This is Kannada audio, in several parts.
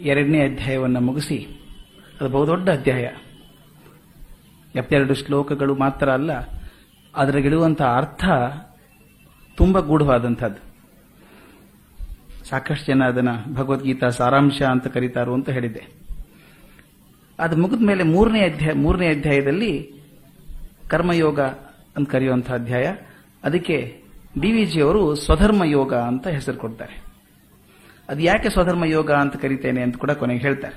ಎರಡನೇ ಅಧ್ಯಾಯವನ್ನು ಮುಗಿಸಿ, ಅದು ಬಹುದೊಡ್ಡ ಅಧ್ಯಾಯ. ಎಪ್ಪತ್ತೆರಡು ಶ್ಲೋಕಗಳು ಮಾತ್ರ ಅಲ್ಲ ಅದರಲ್ಲಿರುವಂತಹ ಅರ್ಥ ತುಂಬ ಗೂಢವಾದಂಥದ್ದು. ಸಾಕಷ್ಟು ಜನ ಅದನ್ನ ಭಗವದ್ಗೀತಾ ಸಾರಾಂಶ ಅಂತ ಕರೀತಾರು ಅಂತ ಹೇಳಿದ್ದೆ. ಅದು ಮುಗಿದ ಮೇಲೆ ಮೂರನೇ ಅಧ್ಯಾಯ, ಮೂರನೇ ಅಧ್ಯಾಯದಲ್ಲಿ ಕರ್ಮಯೋಗ ಅಂತ ಕರೆಯುವಂತಹ ಅಧ್ಯಾಯ. ಅದಕ್ಕೆ ಡಿ ವಿ ಜಿ ಅವರು ಸ್ವಧರ್ಮ ಯೋಗ ಅಂತ ಹೆಸರು ಕೊಡ್ತಾರೆ. ಅದು ಯಾಕೆ ಸ್ವಧರ್ಮ ಯೋಗ ಅಂತ ಕರಿತೇನೆ ಅಂತ ಕೂಡ ಕೊನೆಗೆ ಹೇಳ್ತಾರೆ.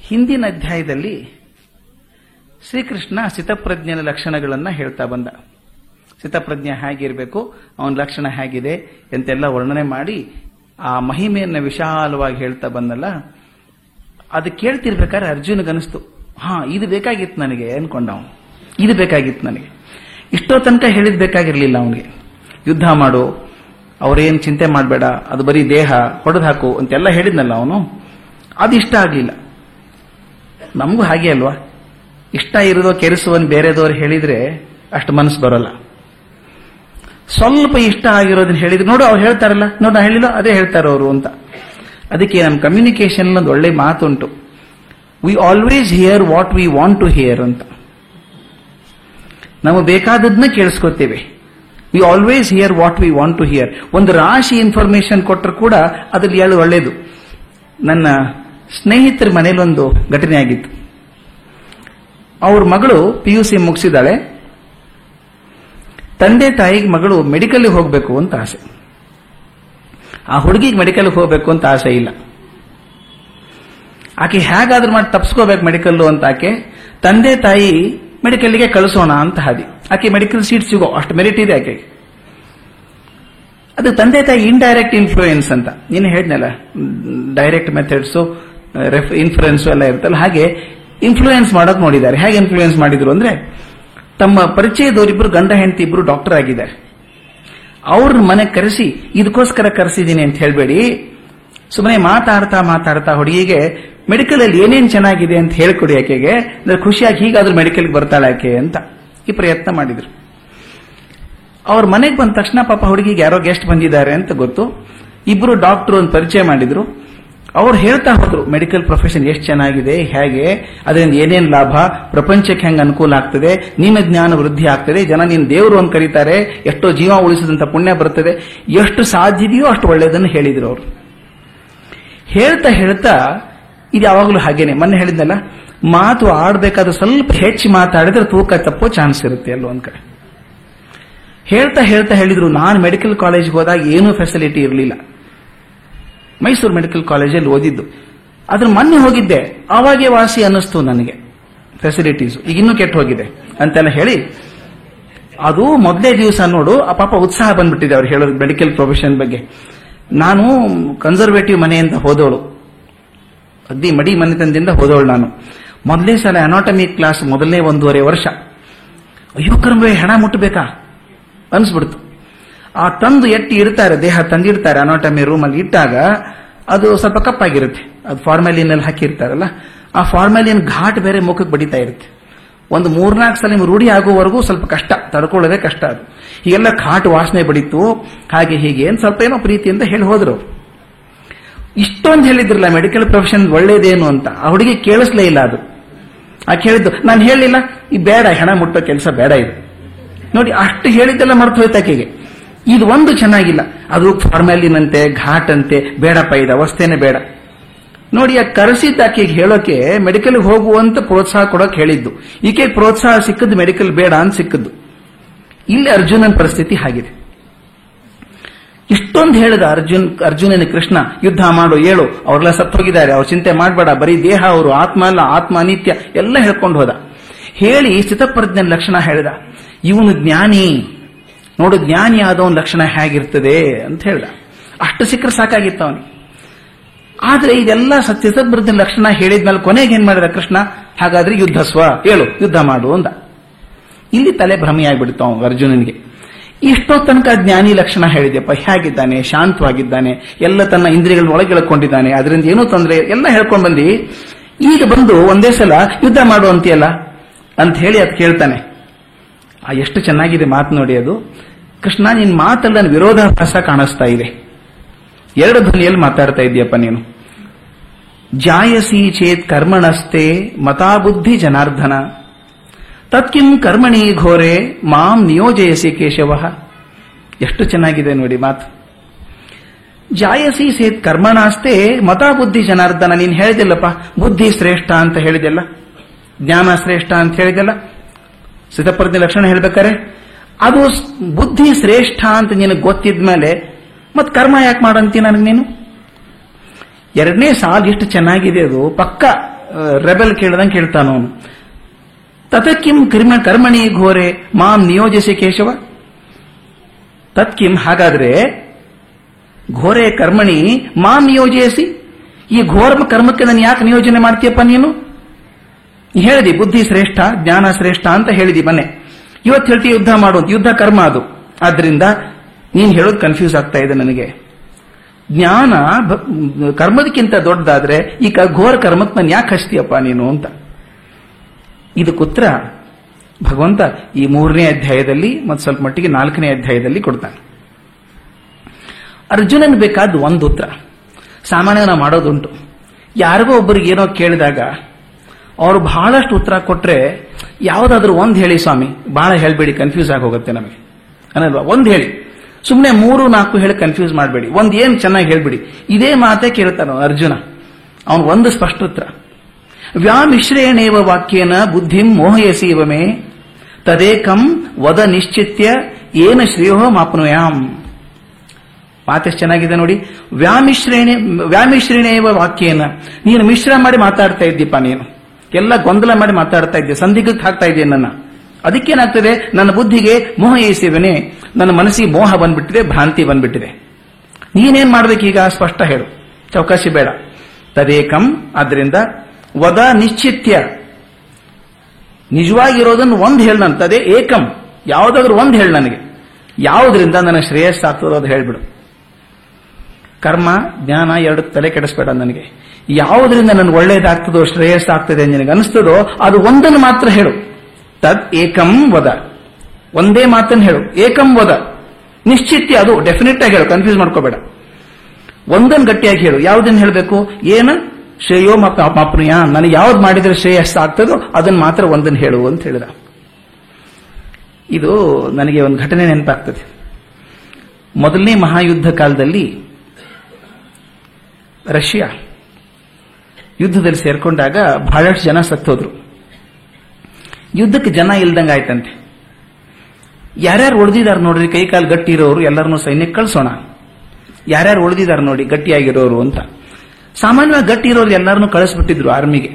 ಹಿಂದಿನ ಅಧ್ಯಾಯದಲ್ಲಿ ಶ್ರೀಕೃಷ್ಣ ಸಿತಪ್ರಜ್ಞನ ಲಕ್ಷಣಗಳನ್ನು ಹೇಳ್ತಾ ಬಂದ. ಸಿತಪ್ರಜ್ಞ ಹೇಗಿರಬೇಕು, ಅವನ ಲಕ್ಷಣ ಹೇಗಿದೆ ಎಂತೆಲ್ಲ ವರ್ಣನೆ ಮಾಡಿ ಆ ಮಹಿಮೆಯನ್ನು ವಿಶಾಲವಾಗಿ ಹೇಳ್ತಾ ಬಂದಲ್ಲ, ಅದು ಕೇಳ್ತಿರ್ಬೇಕಾದ್ರೆ ಅರ್ಜುನ್ಗನಿಸ್ತು ಹಾ, ಇದು ಬೇಕಾಗಿತ್ತು ನನಗೆ ಅನ್ಕೊಂಡ ಅವನು. ಇದು ಬೇಕಾಗಿತ್ತು ನನಗೆ. ಇಷ್ಟೋ ತನಕ ಹೇಳಿದ್ ಬೇಕಾಗಿರ್ಲಿಲ್ಲ ಅವನಿಗೆ. ಯುದ್ಧ ಮಾಡು ಅವ್ರೇನ್ ಚಿಂತೆ ಮಾಡಬೇಡ, ಅದು ಬರೀ ದೇಹ, ಹೊಡೆದು ಹಾಕು ಅಂತೆಲ್ಲ ಹೇಳಿದ್ನಲ್ಲ ಅವನು. ಅದು ಇಷ್ಟ ಆಗಲಿಲ್ಲ. ನಮಗೂ ಹಾಗೆ ಅಲ್ವಾ? ಇಷ್ಟ ಇರೋದು ಕೆರೆಸುವನ್ ಬೇರೆದವ್ರು ಹೇಳಿದ್ರೆ ಅಷ್ಟು ಮನಸ್ಸು ಬರೋಲ್ಲ. ಸ್ವಲ್ಪ ಇಷ್ಟ ಆಗಿರೋದನ್ನ ಹೇಳಿದ್ರು, ನೋಡು ಅವ್ರು ಹೇಳ್ತಾರಲ್ಲ, ನೋಡು ಹೇಳಿಲ್ಲ, ಅದೇ ಹೇಳ್ತಾರೆ ಅವರು ಅಂತ. ಅದಕ್ಕೆ ನಮ್ಮ ಕಮ್ಯುನಿಕೇಶನ್ ಒಂದು ಒಳ್ಳೆ ಮಾತುಂಟು. We always hear what we want to hear ಅಂತ. ನಾವು ಬೇಕಾದದ್ನ ಕೇಳಿಸ್ಕೊತೇವೆ. We always hear what we want to hear ಒಂದು ರಾಶಿ ಇನ್ಫಾರ್ಮೇಶನ್ ಕೊಟ್ಟರು ಕೂಡ ಅದ್ರಲ್ಲಿ ಹೇಳು ಒಳ್ಳೆಯದು ನನ್ನ ಸ್ನೇಹಿತರ ಮನೇಲಿ ಒಂದು ಘಟನೆ ಆಗಿತ್ತು. ಅವ್ರ ಮಗಳು ಪಿ ಯು ಸಿ ಮುಗಿಸಿದಾಳೆ ತಂದೆ ತಾಯಿಗೆ ಮಗಳು ಮೆಡಿಕಲ್ಗೆ ಹೋಗಬೇಕು ಅಂತ ಆಸೆ. ಆ ಹುಡುಗಿಗೆ ಮೆಡಿಕಲ್ಗೆ ಹೋಗಬೇಕು ಅಂತ ಆಸೆ ಇಲ್ಲ. ಆಕೆ ಹೇಗಾದ್ರೂ ಮಾಡಿ ತಪ್ಸ್ಕೋಬೇಕು ಮೆಡಿಕಲ್ಲು ಅಂತ ಆಕೆ. ತಂದೆ ತಾಯಿ ಮೆಡಿಕಲ್ಗೆ ಕಳಿಸೋಣ ಅಂತ ಹಾದಿ. ಆಕೆ ಮೆಡಿಕಲ್ ಸೀಟ್ ಸಿಗೋ ಅಷ್ಟು ಮೆರಿಟ್ ಇದೆ ಆಕೆಗೆ. ಅದು ತಂದೆ ತಾಯಿ ಇಂಡೈರೆಕ್ಟ್ ಇನ್ಫ್ಲೂಯೆನ್ಸ್ ಅಂತ. ನೀನು ಹೇಳಿದ್ನಲ್ಲ ಡೈರೆಕ್ಟ್ ಮೆಥಡ್ಸು ಇನ್ಫ್ಲೂಯೆನ್ಸ್ ಎಲ್ಲ ಇರುತ್ತಲ್ಲ, ಹಾಗೆ ಇನ್ಫ್ಲೂಯೆನ್ಸ್ ಮಾಡೋದು ನೋಡಿದ್ದಾರೆ. ಹೇಗೆ ಇನ್ಫ್ಲೂಯೆನ್ಸ್ ಮಾಡಿದ್ರು ಅಂದ್ರೆ, ತಮ್ಮ ಪರಿಚಯದವರಿಬ್ರು, ಗಂಡ ಹೆಂಡತಿ ಇಬ್ರು ಡಾಕ್ಟರ್ ಆಗಿದ್ದಾರೆ. ಅವ್ರ ಮನೆ ಕರೆಸಿ ಇದಕ್ಕೋಸ್ಕರ ಕರೆಸಿದ್ದೀನಿ ಅಂತ ಹೇಳ್ಬೇಡಿ. ಸುಮ್ಮನೆ ಮಾತಾಡ್ತಾ ಮಾತಾಡ್ತಾ ಹುಡುಗಿಗೆ ಮೆಡಿಕಲ್ ಅಲ್ಲಿ ಏನೇನು ಚೆನ್ನಾಗಿದೆ ಅಂತ ಹೇಳ್ಕೊಡಿ ಆಕೆಗೆ. ಅಂದ್ರೆ ಖುಷಿಯಾಗಿ ಹೀಗಾದ್ರೂ ಮೆಡಿಕಲ್ಗೆ ಬರ್ತಾಳೆ ಆಕೆ ಅಂತ ಈ ಪ್ರಯತ್ನ ಮಾಡಿದ್ರು. ಅವ್ರ ಮನೆಗೆ ಬಂದ ತಕ್ಷಣ ಪಾಪ ಹುಡುಗಿಗೆ ಯಾರೋ ಗೆಸ್ಟ್ ಬಂದಿದ್ದಾರೆ ಅಂತ ಗೊತ್ತು. ಇಬ್ರು ಡಾಕ್ಟರ್ ಒಂದು ಪರಿಚಯ ಮಾಡಿದ್ರು. ಅವ್ರು ಹೇಳ್ತಾ ಹೋದ್ರು, ಮೆಡಿಕಲ್ ಪ್ರೊಫೆಷನ್ ಎಷ್ಟು ಚೆನ್ನಾಗಿದೆ, ಹೇಗೆ? ಅದರಿಂದ ಏನೇನು ಲಾಭ? ಪ್ರಪಂಚಕ್ಕೆ ಹೆಂಗ್ ಅನುಕೂಲ ಆಗ್ತದೆ? ನಿಮ್ಮ ಜ್ಞಾನ ವೃದ್ಧಿ ಆಗ್ತದೆ. ಜನ ನಿನ್ನ ದೇವರು ಅಂತ ಕರೀತಾರೆ. ಎಷ್ಟೋ ಜೀವ ಉಳಿಸಿದಂತ ಪುಣ್ಯ ಬರ್ತದೆ. ಎಷ್ಟು ಸಾಧ್ಯದೆಯೋ ಅಷ್ಟು ಒಳ್ಳೆಯದನ್ನು ಹೇಳಿದ್ರು ಅವರು. ಹೇಳ್ತಾ ಹೇಳ್ತಾ ಇದು ಯಾವಾಗಲೂ ಹಾಗೇನೆ. ಮೊನ್ನೆ ಹೇಳಿದ್ನಲ್ಲ, ಮಾತು ಆಡ್ಬೇಕಾದ್ರೆ ಸ್ವಲ್ಪ ಹೆಚ್ಚು ಮಾತಾಡಿದ್ರೆ ತೂಕ ತಪ್ಪೋ ಚಾನ್ಸ್ ಇರುತ್ತೆ ಅಲ್ಲೋ ಒಂದ್ ಕಡೆ ಹೇಳ್ತಾ ಹೇಳ್ತಾ ಹೇಳಿದ್ರು, ನಾನು ಮೆಡಿಕಲ್ ಕಾಲೇಜ್ಗೆ ಹೋದಾಗ ಏನೂ ಫೆಸಿಲಿಟಿ ಇರಲಿಲ್ಲ. ಮೈಸೂರು ಮೆಡಿಕಲ್ ಕಾಲೇಜಲ್ಲಿ ಓದಿದ್ದು. ಅದ್ರ ಮೊನ್ನೆ ಹೋಗಿದ್ದೆ. ಅವಾಗೇ ವಾಸಿ ಅನ್ನಿಸ್ತು ನನಗೆ ಫೆಸಿಲಿಟೀಸ್ ಈಗ ಇನ್ನೂ ಕೆಟ್ಟು ಹೋಗಿದೆ ಅಂತೆಲ್ಲ ಹೇಳಿ, ಅದು ಮೊದಲೇ ದಿವಸ ನೋಡು, ಆ ಪಾಪ ಉತ್ಸಾಹ ಬಂದ್ಬಿಟ್ಟಿದೆ ಅವ್ರು ಹೇಳೋದು ಮೆಡಿಕಲ್ ಪ್ರೊಫೆಷನ್ ಬಗ್ಗೆ. ನಾನು ಕನ್ಸರ್ವೇಟಿವ್ ಮನೆಯಿಂದ ಹೋದವಳು. ಅದ್ದಿ ಮಡಿ ಮನೆತನದಿಂದ ಹೋದವಳು ನಾನು. ಮೊದಲನೇ ಸಲ ಅನಾಟಮಿ ಕ್ಲಾಸ್ ಮೊದಲನೇ ಒಂದೂವರೆ ವರ್ಷ. ಅಯ್ಯೋ ಕರ್ಮೆ ಹೆಣ ಮುಟ್ಟಬೇಕಾ? ಅನ್ಸ್ಬಿಡ್ತು. ಆ ತಂದು ಎಟ್ಟಿ ಇಡ್ತಾರೆ, ದೇಹ ತಂದಿಡ್ತಾರೆ ಅನಾಟಮಿ ರೂಮಲ್ಲಿ ಇಟ್ಟಾಗ ಅದು ಸ್ವಲ್ಪ ಕಪ್ಪಾಗಿರುತ್ತೆ. ಅದು ಫಾರ್ಮಾಲಿನ್ ಅಲ್ಲಿ ಹಾಕಿರ್ತಾರಲ್ಲ, ಆ ಫಾರ್ಮಾಲಿನ್ ಘಾಟ್ ಬೇರೆ ಮುಖಕ್ಕೆ ಬಡಿತಾ ಇರುತ್ತೆ. ಒಂದು ಮೂರ್ನಾಲ್ಕು ಸಲ ರೂಢಿ ಆಗುವವರೆಗೂ ಸ್ವಲ್ಪ ಕಷ್ಟ, ತಡ್ಕೊಳ್ಳೋದೇ ಕಷ್ಟ ಅದು. ಹೀಗೆಲ್ಲ ಘಾಟ್ ವಾಸನೆ ಬಡಿತು, ಹಾಗೆ ಹೀಗೆ ಸ್ವಲ್ಪ ಏನೋ ಪ್ರೀತಿ ಅಂತ ಹೇಳಿ ಹೋದ್ರು ಇಷ್ಟೊಂದು ಹೇಳಿದ್ರಲ್ಲ ಮೆಡಿಕಲ್ ಪ್ರೊಫೆಷನ್ ಒಳ್ಳೇದೇನು ಅಂತ. ಆ ಹುಡುಗಿ ಕೇಳಿಸ್ಲೇ ಇಲ್ಲ ಅದು. ಆ ಕೇಳಿದ್ದು ನಾನು ಹೇಳಿಲ್ಲ ಈ ಬೇಡ ಹೆಣ ಮುಟ್ಟೋ ಕೆಲಸ ಬೇಡ ಇದು. ನೋಡಿ, ಅಷ್ಟು ಹೇಳಿದ್ದೆಲ್ಲ ಮರ್ತು ಹೋಯ್ತಾಕೆಗೆ ಇದು ಒಂದು ಚೆನ್ನಾಗಿಲ್ಲ. ಅದು ಫಾರ್ಮ್ಯಾಲಿನಂತೆ ಘಾಟ್ ಅಂತೆ ಬೇಡಪ್ಪ, ಇದು ಅವಸ್ಥೆನೇ ಬೇಡ. ನೋಡಿ, ಆ ಕರೆಸಿದ್ದ ಆಕೆಗೆ ಹೇಳೋಕೆ ಮೆಡಿಕಲ್ ಹೋಗುವಂತ ಪ್ರೋತ್ಸಾಹ ಕೊಡೋಕೆ ಹೇಳಿದ್ದು. ಈಕೆ ಪ್ರೋತ್ಸಾಹ ಸಿಕ್ಕದ್ದು ಮೆಡಿಕಲ್ ಬೇಡ ಅಂತ ಸಿಕ್ಕದ್ದು. ಇಲ್ಲಿ ಅರ್ಜುನನ್ ಪರಿಸ್ಥಿತಿ ಹಾಗಿದೆ. ಇಷ್ಟೊಂದು ಹೇಳಿದ ಅರ್ಜುನ್ ಅರ್ಜುನನ ಕೃಷ್ಣ, ಯುದ್ಧ ಮಾಡು, ಏಳು. ಅವ್ರೆಲ್ಲ ಸತ್ತೋಗಿದ್ದಾರೆ. ಅವ್ರು ಚಿಂತೆ ಮಾಡಬೇಡ. ಬರೀ ದೇಹ, ಅವರು ಆತ್ಮ ಅಲ್ಲ, ಆತ್ಮ ಅನಿತ್ಯ ಎಲ್ಲ ಹೇಳ್ಕೊಂಡು ಹೋದ. ಹೇಳಿ ಸ್ಥಿತಪ್ರಜ್ಞ ಲಕ್ಷಣ ಹೇಳಿದ. ಇವನು ಜ್ಞಾನಿ. ನೋಡು, ಜ್ಞಾನಿ ಆದವನ ಲಕ್ಷಣ ಹೇಗಿರ್ತದೆ? ಅಂತ ಹೇಳ್ದ. ಅಷ್ಟು ಸಿಕ್ಕರೆ ಸಾಕಾಗಿತ್ತು ಅವನಿಗೆ. ಆದ್ರೆ ಇದೆಲ್ಲ ಸತ್ಯಸಬ್ರದ್ಧ ಲಕ್ಷಣ ಹೇಳಿದ್ಮೇಲೆ ಕೊನೆಗೆ ಏನ್ ಮಾಡಿದ ಕೃಷ್ಣ? ಹಾಗಾದ್ರೆ ಯುದ್ಧ ಸ್ವ. ಹೇಳು ಯುದ್ಧ ಮಾಡು, ಅಂದ. ಇಲ್ಲಿ ತಲೆ ಭ್ರಮೆಯಾಗ್ಬಿಡ್ತು ಅವನು ಅರ್ಜುನನಿಗೆ. ಇಷ್ಟೋ ತನಕ ಜ್ಞಾನಿ ಲಕ್ಷಣ ಹೇಳಿದೆಪ್ಪ ಹೇಗಿದ್ದಾನೆ ಶಾಂತವಾಗಿದ್ದಾನೆ, ಎಲ್ಲ ತನ್ನ ಇಂದ್ರಿಯಗಳನ್ನ ಒಳಗಿಳ್ಕೊಂಡಿದ್ದಾನೆ. ಅದರಿಂದ ಏನೂ ತೊಂದರೆ ಎಲ್ಲ ಹೇಳ್ಕೊಂಡು ಬಂದು. ಈಗ ಬಂದು ಒಂದೇ ಸಲ ಯುದ್ಧ ಮಾಡು ಅಂತೀಯಲ್ಲ? ಅಂತ ಹೇಳಿ ಅದು ಕೇಳ್ತಾನೆ. ಆ ಎಷ್ಟು ಚೆನ್ನಾಗಿದೆ ಮಾತು ನೋಡಿ ಅದು. ಕೃಷ್ಣ ನಿನ್ನ ಮಾತಲ್ಲ ವಿರೋಧಾಭಾಸ ಕಾಣಿಸ್ತಾ ಇದೆ. ಎರಡು ಧ್ವನಿಯಲ್ಲಿ ಮಾತಾಡ್ತಾ ಇದೆಯಪ್ಪ ನೀನು. ಜಾಯಸಿ ಚೇತ್ ಕರ್ಮಣಸ್ತೆ ಮತಾಬುದ್ಧಿ ಜನಾರ್ದನ. ತತ್ಕಿಂ ಕರ್ಮಣಿ ಘೋರೆ, ಮಾಂ ನಿಯೋಜಯಸಿ ಕೇಶವ. ಎಷ್ಟು ಚೆನ್ನಾಗಿದೆ ನೋಡಿ ಮಾತು. ಜಾಯಸಿ ಸೇತ್ ಕರ್ಮಣಾಸ್ತೆ ಮತಾಬುದ್ಧಿ ಜನಾರ್ದನ, ನೀನು ಹೇಳಿದಿಲ್ಲಪ್ಪ, ಬುದ್ಧಿ ಶ್ರೇಷ್ಠ ಅಂತ ಹೇಳಿದೆಲ್ಲ. ಜ್ಞಾನ ಶ್ರೇಷ್ಠ ಅಂತ ಹೇಳಿದೆಲ್ಲ. ಸಿದ್ಧಪ್ರಜ್ಞೆ ಲಕ್ಷಣ ಹೇಳ್ಬೇಕಾರೆ, ಅದು ಬುದ್ಧಿ ಶ್ರೇಷ್ಠ ಅಂತ ನಿನಗೆ ಗೊತ್ತಿದ್ಮೇಲೆ ಮತ್ ಕರ್ಮ ಯಾಕೆ ಮಾಡಂತಿ ನನಗೆ ನೀನು? ಎರಡನೇ ಸಾಲ್ ಎಷ್ಟು ಚೆನ್ನಾಗಿದೆ ಅದು, ಪಕ್ಕ ರೆಬೆಲ್ ಕೇಳ್ದಂಗೆ ಕೇಳ್ತಾನ ತತಕಿಂ ಕರ್ಮ ಕರ್ಮಣಿ ಘೋರೆ ಮಾಂ ನಿಯೋಜಿಸಿ ಕೇಶವ. ತತ್ಕಿಂ ಹಾಗಾದ್ರೆ ಘೋರೆ ಕರ್ಮಣಿ ಮಾಂ ನಿಯೋಜಿಸಿ. ಈ ಘೋರ ಕರ್ಮಕ್ಕೆ ನಾನು ಯಾಕೆ ನಿಯೋಜನೆ ಮಾಡ್ತೀಯಪ್ಪ ನೀನು? ಹೇಳಿದಿ ಬುದ್ಧಿ ಶ್ರೇಷ್ಠ, ಜ್ಞಾನ ಶ್ರೇಷ್ಠ ಅಂತ ಹೇಳಿದಿ ಮನೆ. ಇವತ್ತು ಹೇಳ್ತಿ ಯುದ್ಧ ಮಾಡೋದು ಯುದ್ಧ ಕರ್ಮ ಅದು. ಆದ್ರಿಂದ ನೀನ್ ಹೇಳೋದು ಕನ್ಫ್ಯೂಸ್ ಆಗ್ತಾ ಇದೆ ನನಗೆ. ಜ್ಞಾನ ಕರ್ಮದಕ್ಕಿಂತ ದೊಡ್ಡದಾದ್ರೆ ಈ ಘೋರ ಕರ್ಮಕ್ಕೆ ನಾನು ಯಾಕೆ ಹಚ್ತೀಯಪ್ಪ ನೀನು ಅಂತ. ಇದಕ್ಕೆ ಉತ್ತರ ಭಗವಂತ ಈ ಮೂರನೇ ಅಧ್ಯಾಯದಲ್ಲಿ ಮತ್ತು ಸ್ವಲ್ಪ ಮಟ್ಟಿಗೆ ನಾಲ್ಕನೇ ಅಧ್ಯಾಯದಲ್ಲಿ ಕೊಡ್ತಾನೆ. ಅರ್ಜುನನ್ ಬೇಕಾದ ಒಂದು ಉತ್ತರ. ಸಾಮಾನ್ಯ ನಾವು ಮಾಡೋದುಂಟು. ಯಾರಿಗೋ ಒಬ್ಬರಿಗೆ ಏನೋ ಕೇಳಿದಾಗ ಅವರು ಬಹಳಷ್ಟು ಉತ್ತರ ಕೊಟ್ಟರೆ ಯಾವುದಾದ್ರೂ ಒಂದು ಹೇಳಿ ಸ್ವಾಮಿ, ಬಹಳ ಹೇಳಬೇಡಿ ಕನ್ಫ್ಯೂಸ್ ಆಗಿ ಹೋಗುತ್ತೆ ನಮಗೆ. ಅನ್ನಲ್ವಾ ಒಂದು ಹೇಳಿ. ಸುಮ್ಮನೆ ಮೂರು, ನಾಲ್ಕು ಹೇಳಿ ಕನ್ಫ್ಯೂಸ್ ಮಾಡಬೇಡಿ. ಒಂದು ಏನು ಚೆನ್ನಾಗಿ ಹೇಳ್ಬಿಡಿ. ಇದೇ ಮಾತೇ ಕೇಳ್ತಾನೆ ಅರ್ಜುನ. ಅವನು ಒಂದು ಸ್ಪಷ್ಟ ಉತ್ತರ. ವ್ಯಾಮಿಶ್ರೇಣೇವ ವಾಕ್ಯೇನ ಬುದ್ಧಿಂ ಮೋಹಯಸಿ ಇವಮೇ ತದೇಕಂ ವದ ನಿಶ್ಚಿತ್ಯ ಏನ ಶ್ರೇಯೋ ಮಾಪ್ನುಯಾಮ್ ಮಾತೆಷ್ಟು ಚೆನ್ನಾಗಿದೆ ನೋಡಿ. ವ್ಯಾಮಿಶ್ರೇಣಿ, ವ್ಯಾಮಿಶ್ರೇಣೇವ ವಾಕ್ಯೇನ. ನೀನು ಮಿಶ್ರ ಮಾಡಿ ಮಾತಾಡ್ತಾ ಇದ್ದೀಪ ನೀನು. ಎಲ್ಲ ಗೊಂದಲ ಮಾಡಿ ಮಾತಾಡ್ತಾ ಇದ್ದೆ ಸಂದಿಗ್ಧಕ್ಕೆ ಹಾಕ್ತಾ ಇದ್ದೆ ನನ್ನ ಅದಕ್ಕೇನಾಗ್ತದೆ? ನನ್ನ ಬುದ್ಧಿಗೆ ಮೋಹ ಏಸಿವನೇ ನನ್ನ ಮನಸ್ಸಿಗೆ ಮೋಹ ಬಂದ್ಬಿಟ್ಟಿದೆ, ಭ್ರಾಂತಿ ಬಂದ್ಬಿಟ್ಟಿದೆ. ನೀನೇನ್ ಮಾಡ್ಬೇಕೀಗ ಸ್ಪಷ್ಟ ಹೇಳು. ಚೌಕಾಸಿ ಬೇಡ. ತದೇಕಂ ಆದ್ರಿಂದ ವದ ನಿಶ್ಚಿತ್ಯ. ನಿಜವಾಗಿರೋದನ್ನು ಒಂದು ಹೇಳು ನಾನು ತದೇ ಏಕಂ. ಯಾವುದಾದ್ರೂ ಒಂದು ಹೇಳು ನನಗೆ. ಯಾವುದರಿಂದ ನನ್ನ ಶ್ರೇಯಸ್ಸಾಗ್ತದೋ ಅದು ಹೇಳ್ಬಿಡು. ಕರ್ಮ, ಜ್ಞಾನ ಎರಡು ತಲೆ ಕೆಡಿಸ್ಬೇಡ ನನಗೆ. ಯಾವುದರಿಂದ ನನಗೆ ಒಳ್ಳೇದಾಗ್ತದೋ, ಶ್ರೇಯಸ್ಸಾಗ್ತದೆ ನಿನಗೆ ಅನಿಸ್ತದೋ, ಅದು ಒಂದನ್ನು ಮಾತ್ರ ಹೇಳು. ತದ್ ಏಕಂ ವದ. ಒಂದೇ ಮಾತನ್ನು ಹೇಳು. ಏಕಂ ವದ. ನಿಶ್ಚಿತ್ಯ ಅದು. ಡೆಫಿನೆಟ್ ಆಗಿ ಹೇಳು. ಕನ್ಫ್ಯೂಸ್ ಮಾಡ್ಕೋಬೇಡ. ಒಂದನ್ನು ಗಟ್ಟಿಯಾಗಿ ಹೇಳು. ಯಾವುದನ್ನು ಹೇಳಬೇಕು? ಏನು? ಶ್ರೇಯೋ ಮಾಪ್ನುಯ ನನಗೆ ಯಾವ್ದು ಮಾಡಿದ್ರೆ ಶ್ರೇಯಸ್ ಆಗ್ತದೋ ಅದನ್ನು ಮಾತ್ರ ಒಂದನ್ನು ಹೇಳು ಅಂತ ಹೇಳಿದ. ಇದು ನನಗೆ ಒಂದು ಘಟನೆ ನೆನಪಾಗ್ತದೆ. ಮೊದಲನೇ ಮಹಾಯುದ್ಧ ಕಾಲದಲ್ಲಿ ರಷ್ಯಾ ಯುದ್ಧದಲ್ಲಿ ಸೇರ್ಕೊಂಡಾಗ ಬಹಳಷ್ಟು ಜನ ಸತ್ತೋದ್ರು. ಯುದ್ಧಕ್ಕೆ ಜನ ಇಲ್ದಂಗ ಆಯ್ತಂತೆ. ಯಾರ್ಯಾರು ಉಳಿದಿದ್ದಾರೆ ನೋಡ್ರಿ, ಕೈ ಕಾಲು ಗಟ್ಟಿ ಇರೋರು ಎಲ್ಲರನ್ನೂ ಸೈನ್ಯಕ್ಕೆ ಕಳ್ಸೋಣ. ಯಾರ್ಯಾರು ಉಳಿದಿದ್ದಾರೆ ನೋಡಿ, ಗಟ್ಟಿಯಾಗಿರೋರು ಅಂತ. ಸಾಮಾನ್ಯವಾಗಿ ಗಟ್ಟಿ ಇರೋರು ಎಲ್ಲರನ್ನೂ ಕಳಿಸ್ಬಿಟ್ಟಿದ್ರು ಆರ್ಮಿಗೆ.